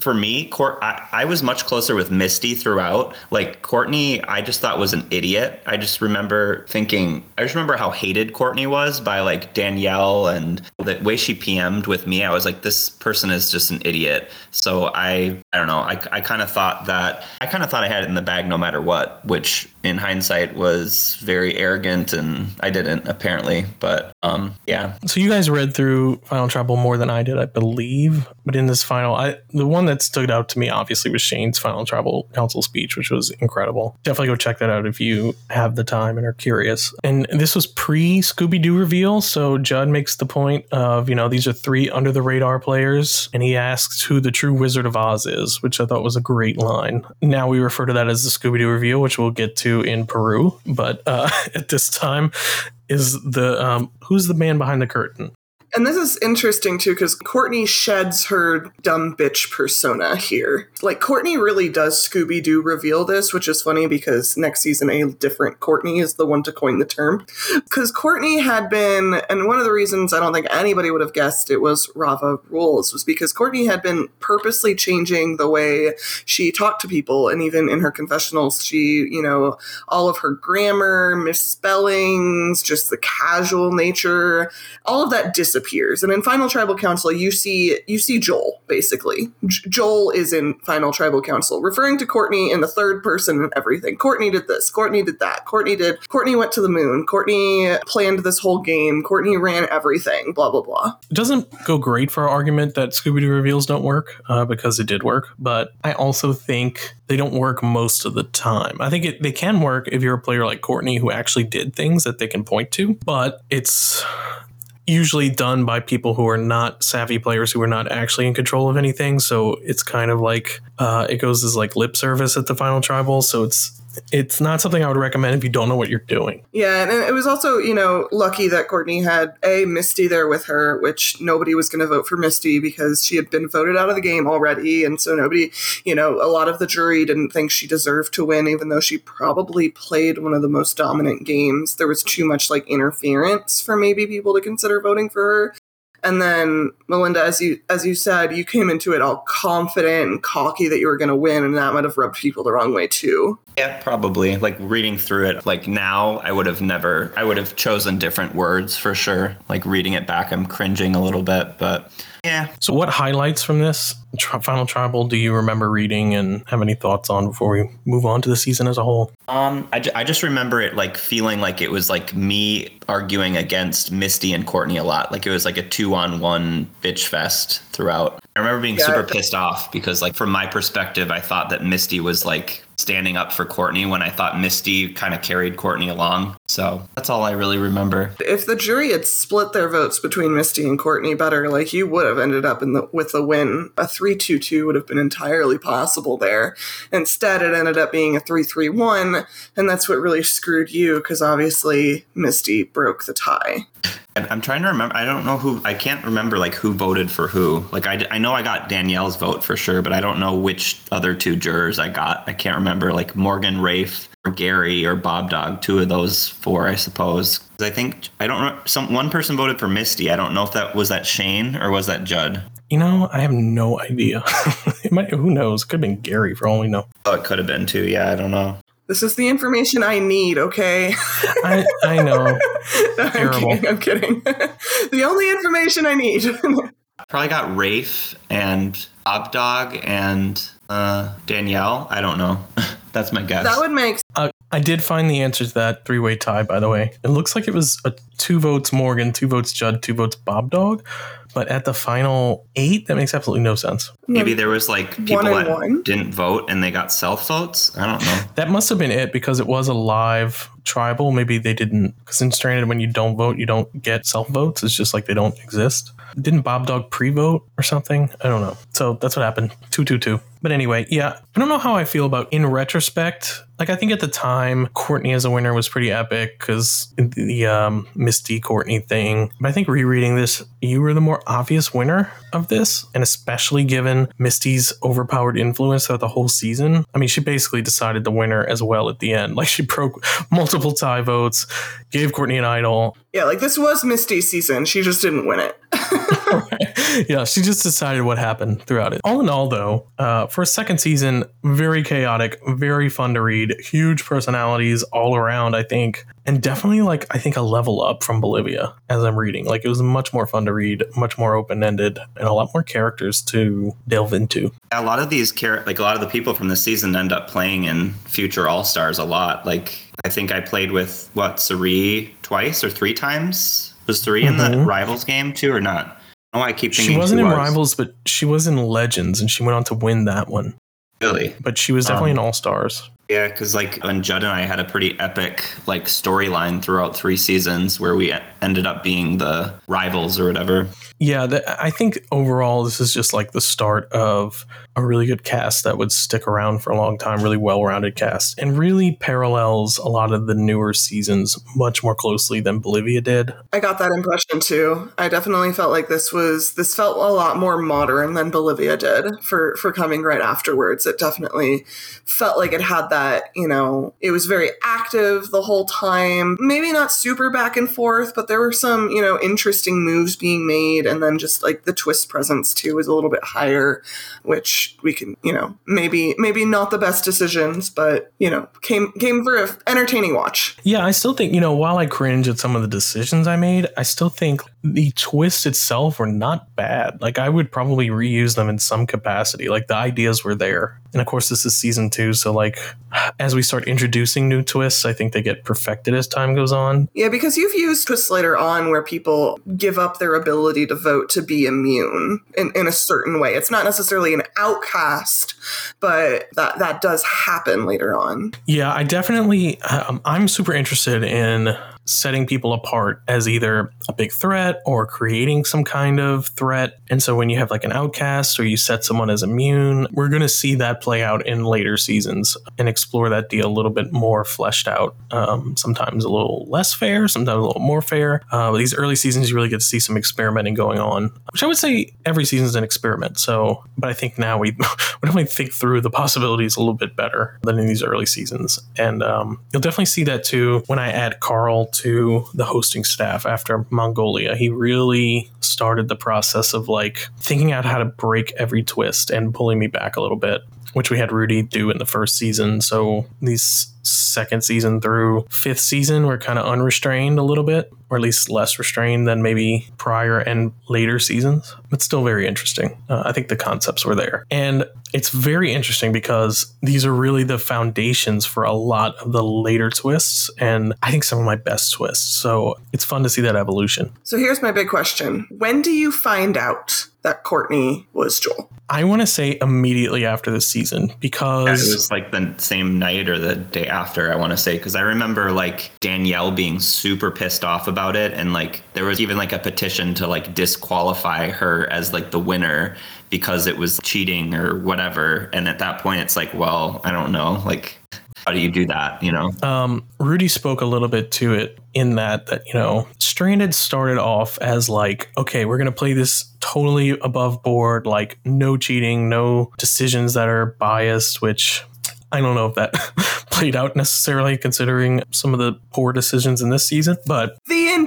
for me, Court, I, I was much closer with Misty throughout. Like, Courtney, I just thought was an idiot. I just remember thinking, I just remember how hated Courtney was by, like, Danielle and the way she PM'd with me. I was like, this person is just an idiot. So I, I don't know. I, I kind of thought that, I kind of thought I had it in the bag no matter what, which in hindsight was very arrogant and I didn't apparently. But, um, yeah. So you guys read through Final Tribal more than I did, I believe. But in this final, I the one that stood out to me obviously was Shane's Final Tribal Council speech, which was incredible. Definitely go check that out if you have the time and are curious. And this was pre Scooby Doo reveal, so Judd makes the point of you know these are three under the radar players, and he asks who the true Wizard of Oz is, which I thought was a great line. Now we refer to that as the Scooby Doo reveal, which we'll get to in Peru, but uh, at this time is the um, who's the man behind the curtain And this is interesting too because Courtney sheds her dumb bitch persona here. Like Courtney really does Scooby Doo reveal this, which is funny because next season a different Courtney is the one to coin the term. Because Courtney had been, and one of the reasons I don't think anybody would have guessed it was Ravu Rules was because Courtney had been purposely changing the way she talked to people, and even in her confessionals, she, you know, all of her grammar, misspellings, just the casual nature, all of that disappears. And in Final Tribal Council, you see you see Joel basically. J- Joel is in Final Tribal Council, referring to Courtney in the third person and everything. Courtney did this. Courtney did that. Courtney did. Courtney went to the moon. Courtney planned this whole game. Courtney ran everything. Blah blah blah. It doesn't go great for our argument that Scooby Doo reveals don't work uh, because it did work, but I also think they don't work most of the time. I think it, they can work if you're a player like Courtney who actually did things that they can point to, but it's usually done by people who are not savvy players who are not actually in control of anything. So it's kind of like uh, it goes as like lip service at the final tribal. So it's it's not something I would recommend if you don't know what you're doing. Yeah, and it was also, you know, lucky that Courtney had a Misty there with her, which nobody was going to vote for Misty because she had been voted out of the game already, and so nobody, you know, a lot of the jury didn't think she deserved to win, even though she probably played one of the most dominant games. There was too much like interference for maybe people to consider voting for her. And then Melinda, as you as you said, you came into it all confident and cocky that you were going to win, and that might have rubbed people the wrong way too. Yeah, probably. Like reading through it, like now, I would have never, I would have chosen different words for sure. Like reading it back, I'm cringing a little bit, but yeah. So, what highlights from this tri- final tribal do you remember reading and have any thoughts on before we move on to the season as a whole? Um, I, ju- I just remember it like feeling like it was like me arguing against Misty and Courtney a lot. Like it was like a two on one bitch fest throughout. I remember being Yeah. super pissed off because, like, from my perspective, I thought that Misty was like standing up for Courtney when I thought Misty kind of carried Courtney along. So that's all I really remember. if the jury had split their votes between Misty and Courtney better, like you would have ended up in the with the win. A three two two would have been entirely possible there. Instead, it ended up being a three three one, and that's what really screwed you because obviously Misty broke the tie. I'm trying to remember. I don't know who. I can't remember like who voted for who. Like I, I know I got Danielle's vote for sure, but I don't know which other two jurors I got. I can't remember like Morgan Rafe or Gary or Bob Dog, two of those four, I suppose. I think I don't know. Some one person voted for Misty. I don't know if that was that Shane or was that Judd. You know, I have no idea. it might, who knows? It could have been Gary for all we know. Oh, it could have been too. Yeah, I don't know. This is the information I need, okay? I, I know. I'm Terrible. kidding. I'm kidding. the only information I need. Probably got Rafe and Bob Dog and uh, Danielle. I don't know. That's my guess. that would make Uh, I did find the answer to that three way tie, by the way. It looks like it was a two votes Morgan, two votes Judd, two votes Bob Dog. But at the final eight, that makes absolutely no sense. Maybe there was like people that one? didn't vote and they got self votes. I don't know. That must have been it because it was a live tribal. Maybe they didn't. Because in Stranded, when you don't vote, you don't get self votes. It's just like they don't exist. Didn't Bob Dog pre vote or something? I don't know. So that's what happened. 222. But anyway, yeah, I don't know how I feel about in retrospect. Like, I think at the time, Courtney as a winner was pretty epic because the um, Misty Courtney thing. But I think rereading this, you were the more obvious winner of this. And especially given Misty's overpowered influence throughout the whole season. I mean, she basically decided the winner as well at the end. Like, she broke multiple tie votes, gave Courtney an idol. yeah, like this was Misty's season. She just didn't win it. yeah, she just decided what happened throughout it. All in all, though, uh, for a second season, very chaotic, very fun to read, huge personalities all around, I think, and definitely like I think a level up from Bolivia as I'm reading. Like it was much more fun to read, much more open ended, and a lot more characters to delve into. A lot of these char- like a lot of the people from the season end up playing in future All Stars a lot. Like I think I played with what Sari twice or three times. Was Sari in the Mhm. Rivals game too or not? Oh, I keep thinking She wasn't in was. Rivals, but she was in Legends, and she went on to win that one. Really? But she was definitely Um, in All Stars. Yeah, because like when Judd and I had a pretty epic like storyline throughout three seasons where we ended up being the rivals or whatever. Yeah, the, I think overall this is just like the start of a really good cast that would stick around for a long time, really well-rounded cast, and really parallels a lot of the newer seasons much more closely than Bolivia did. I got that impression too. I definitely felt like this was this felt a lot more modern than Bolivia did for for coming right afterwards. It definitely felt like it had that, you know, it was very active the whole time. Maybe not super back and forth, but there were some, you know, interesting moves being made and then just like the twist presence too is a little bit higher, which we can, you know, maybe maybe not the best decisions, but, you know, came came for a entertaining watch. Yeah, I still think, you know, while I cringe at some of the decisions I made, I still think the twists itself were not bad. Like, I would probably reuse them in some capacity. Like, the ideas were there. And of course, this is season two. So, like, as we start introducing new twists, I think they get perfected as time goes on. Yeah, because you've used twists later on where people give up their ability to vote to be immune in, in a certain way. It's not necessarily an outcast, but that that does happen later on. Yeah, I definitely, um, I'm super interested in setting people apart as either a big threat or creating some kind of threat. And so when you have like an outcast or you set someone as immune, we're going to see that play out in later seasons and explore that deal a little bit more fleshed out. Um, sometimes a little less fair, sometimes a little more fair. Uh, but these early seasons, you really get to see some experimenting going on, which I would say every season is an experiment. So, but I think now we, we definitely think through the possibilities a little bit better than in these early seasons. And um, you'll definitely see that too when I add Carl to the hosting staff after Mongolia. He really started the process of like thinking out how to break every twist and pulling me back a little bit, which we had Rudy do in the first season. So these second season through fifth season were kind of unrestrained a little bit, or at least less restrained than maybe prior and later seasons, but still very interesting. Uh, I think the concepts were there. And it's very interesting because these are really the foundations for a lot of the later twists, and I think some of my best twists. So it's fun to see that evolution. So here's my big question. When do you find out that Courtney was Joel? I want to say immediately after the season Yeah, it because was like the same night or the day after, I want to say, because I remember like Danielle being super pissed off about it. And like there was even like a petition to like disqualify her as like the winner because it was cheating or whatever. And at that point, it's like, well, I don't know. Like, how do you do that? You know? um, Rudy spoke a little bit to it in that that you know Stranded started off as like okay we're gonna play this totally above board like no cheating no decisions that are biased which I don't know if that played out necessarily considering some of the poor decisions in this season, but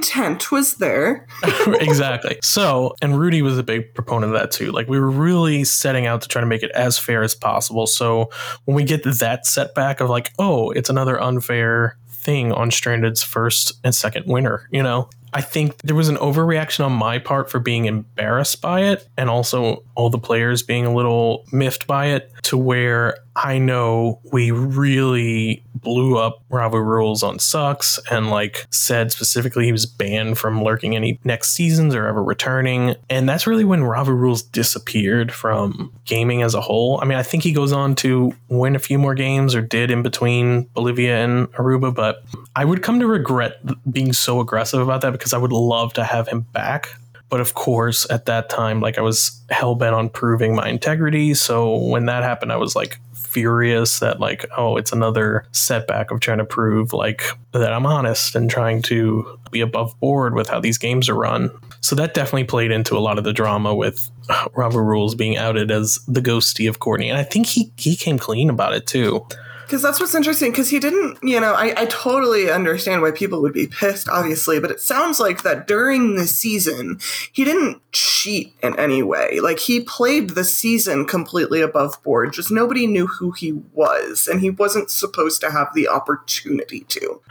intent was there. exactly. So, and Rudy was a big proponent of that too. Like we were really setting out to try to make it as fair as possible. So when we get that setback of like, oh, it's another unfair thing on Stranded's first and second winner, you know? I think there was an overreaction on my part for being embarrassed by it, and also all the players being a little miffed by it, to where I know we really blew up Ravu Rules on Sucks and like said specifically he was banned from lurking any next seasons or ever returning. And that's really when Ravu Rules disappeared from gaming as a whole. I mean, I think he goes on to win a few more games or did in between Bolivia and Aruba, but I would come to regret being so aggressive about that because I would love to have him back. But of course, at that time, like I was hell bent on proving my integrity. So when that happened, I was like, furious that like oh it's another setback of trying to prove like that I'm honest and trying to be above board with how these games are run. So that definitely played into a lot of the drama with Ravu Rules being outed as the ghosty of Courtney. And I think he he came clean about it too. Because that's what's interesting. Because he didn't, you know, I, I totally understand why people would be pissed, obviously, but it sounds like that during the season, he didn't cheat in any way. Like he played the season completely above board. Just nobody knew who he was, and he wasn't supposed to have the opportunity to.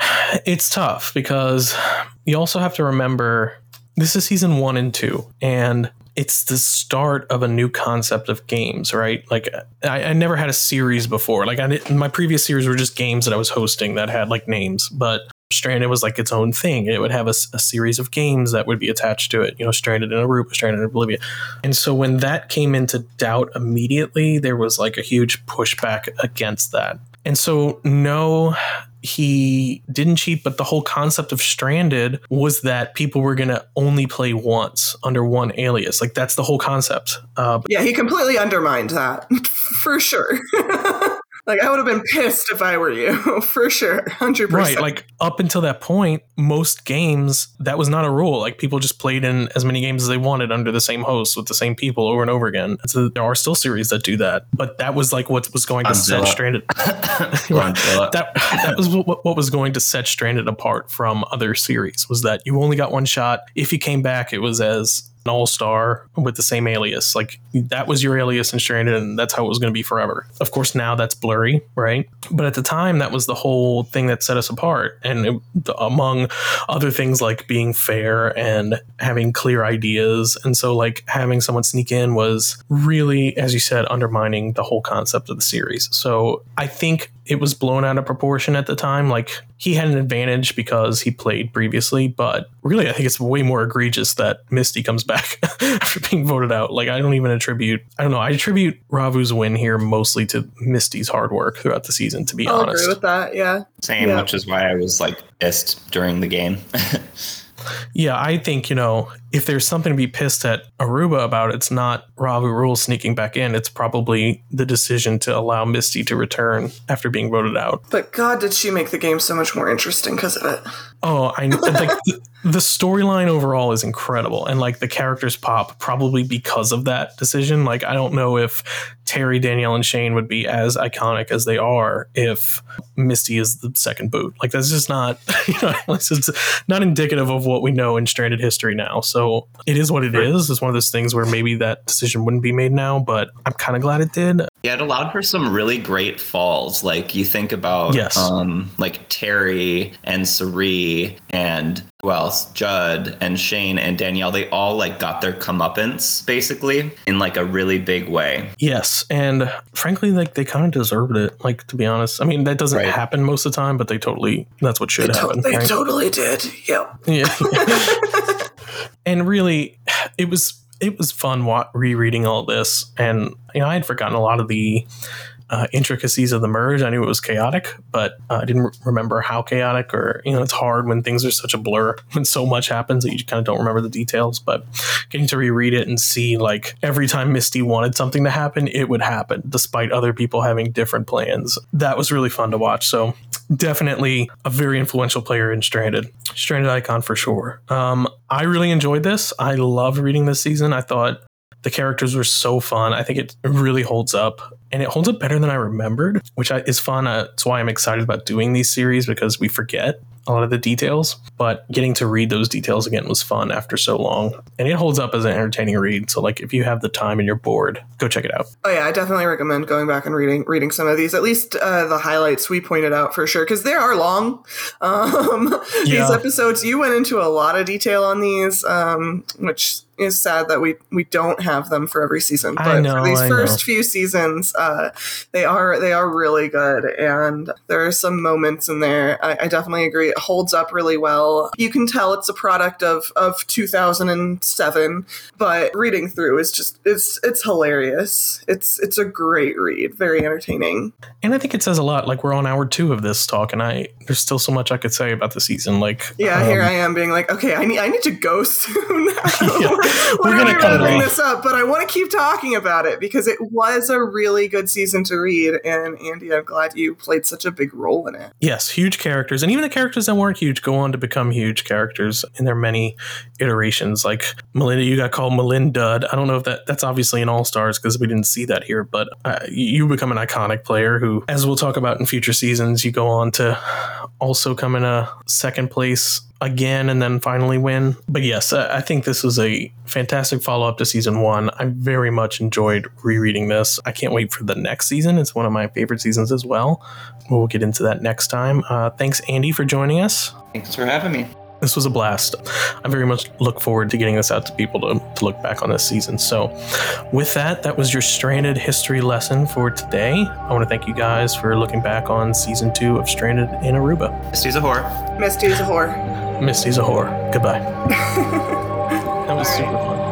It's tough because you also have to remember this is season one and two, and it's the start of a new concept of games, right? Like I, I never had a series before. Like I did, my previous series were just games that I was hosting that had like names, but Stranded was like its own thing. It would have a, a, series of games that would be attached to it. You know, Stranded in a Aruba, Stranded in Bolivia, and so when that came into doubt immediately, there was like a huge pushback against that. And so, no, he didn't cheat, but the whole concept of Stranded was that people were going to only play once under one alias. Like that's the whole concept. Uh, yeah, he completely undermined that for sure. Like I would have been pissed if I were you, for sure, hundred percent. Right, like up until that point, most games that was not a rule. Like people just played in as many games as they wanted under the same host with the same people over and over again. So there are still series that do that, but that was like what was going to set Stranded. that that was what, what was going to set Stranded apart from other series was that you only got one shot. If you came back, it was as an all star with the same alias. Like that was your alias in Stranded, and that's how it was going to be forever. Of course, now that's blurry, right? But at the time, that was the whole thing that set us apart. And it, among other things like being fair and having clear ideas. And so, like, having someone sneak in was really, as you said, undermining the whole concept of the series. So I think it was blown out of proportion at the time. Like he had an advantage because he played previously, but really, I think it's way more egregious that Misty comes back after being voted out. Like I don't even attribute, I don't know, I attribute Ravu's win here mostly to Misty's hard work throughout the season. To be I'll honest, agree with that. Yeah, same, yeah. which is why I was like pissed during the game. Yeah, I think, you know, if there's something to be pissed at Aruba about, it's not Ravu Rule sneaking back in. It's probably the decision to allow Misty to return after being voted out. But God, did she make the game so much more interesting because of it. Oh, I like the, the storyline overall is incredible. And like the characters pop probably because of that decision. Like, I don't know if Terry, Danielle, and Shane would be as iconic as they are if Misty is the second boot. Like, that's just not, you know, it's not indicative of what we know in Stranded history now. So it is what it is. It's one of those things where maybe that decision wouldn't be made now, but I'm kind of glad it did. Yeah, it allowed for some really great falls. Like you think about, yes. um, like Terry and Cirie and who else? Judd and Shane and Danielle. They all like got their comeuppance basically in like a really big way. Yes, and frankly, like they kind of deserved it. Like to be honest, I mean that doesn't right. happen most of the time, but they totally that's what should they happen. To- they right? totally did. Yep. Yeah. and really, it was it was fun rereading all this, and you know I had forgotten a lot of the uh, intricacies of the merge. I knew it was chaotic, but uh, I didn't re- remember how chaotic. Or you know, it's hard when things are such a blur when so much happens that you kind of don't remember the details. But getting to reread it and see like every time Misty wanted something to happen, it would happen, despite other people having different plans. That was really fun to watch. So definitely a very influential player in Stranded. Stranded icon for sure. Um, I really enjoyed this. I loved reading this season. I thought the characters were so fun. I think it really holds up and it holds up better than I remembered, which is fun. Uh, that's why I'm excited about doing these series because we forget a lot of the details, but getting to read those details again was fun after so long. And it holds up as an entertaining read. So like if you have the time and you're bored, go check it out. Oh yeah, I definitely recommend going back and reading reading some of these. At least uh, the highlights we pointed out for sure because they are long. Um, yeah. These episodes, you went into a lot of detail on these, um, which is sad that we we don't have them for every season. But know, for these I first know. few seasons, uh, they are they are really good, and there are some moments in there. I, I, definitely agree. It holds up really well. You can tell it's a product of of 2007, but reading through is just it's it's hilarious. It's it's a great read, very entertaining. And I think it says a lot. Like we're on hour two of this talk, and I there's still so much I could say about the season. Like yeah, um, here I am being like, okay, I need I need to go soon. yeah. we're, gonna cut bring this up, but I want to keep talking about it because it was a really good season to read, and Andy, I'm glad you played such a big role in it. Yes, huge characters, and even the characters that weren't huge go on to become huge characters in their many iterations. Like Melinda, you got called Melinda. I don't know if that that's obviously in All Stars because we didn't see that here, but uh, you become an iconic player who, as we'll talk about in future seasons, you go on to also come in a second place again and then finally win. But yes, I think this was a fantastic follow up to season one. I very much enjoyed rereading this. I can't wait for the next season. It's one of my favorite seasons as well. We'll get into that next time. Uh, thanks, Andy, for joining us. Thanks for having me. This was a blast. I very much look forward to getting this out to people to, to look back on this season. So, with that, that was your stranded history lesson for today. I want to thank you guys for looking back on season two of Stranded in Aruba. Misty's a whore. Misty's a whore. Misty's a whore. Goodbye. that was super fun.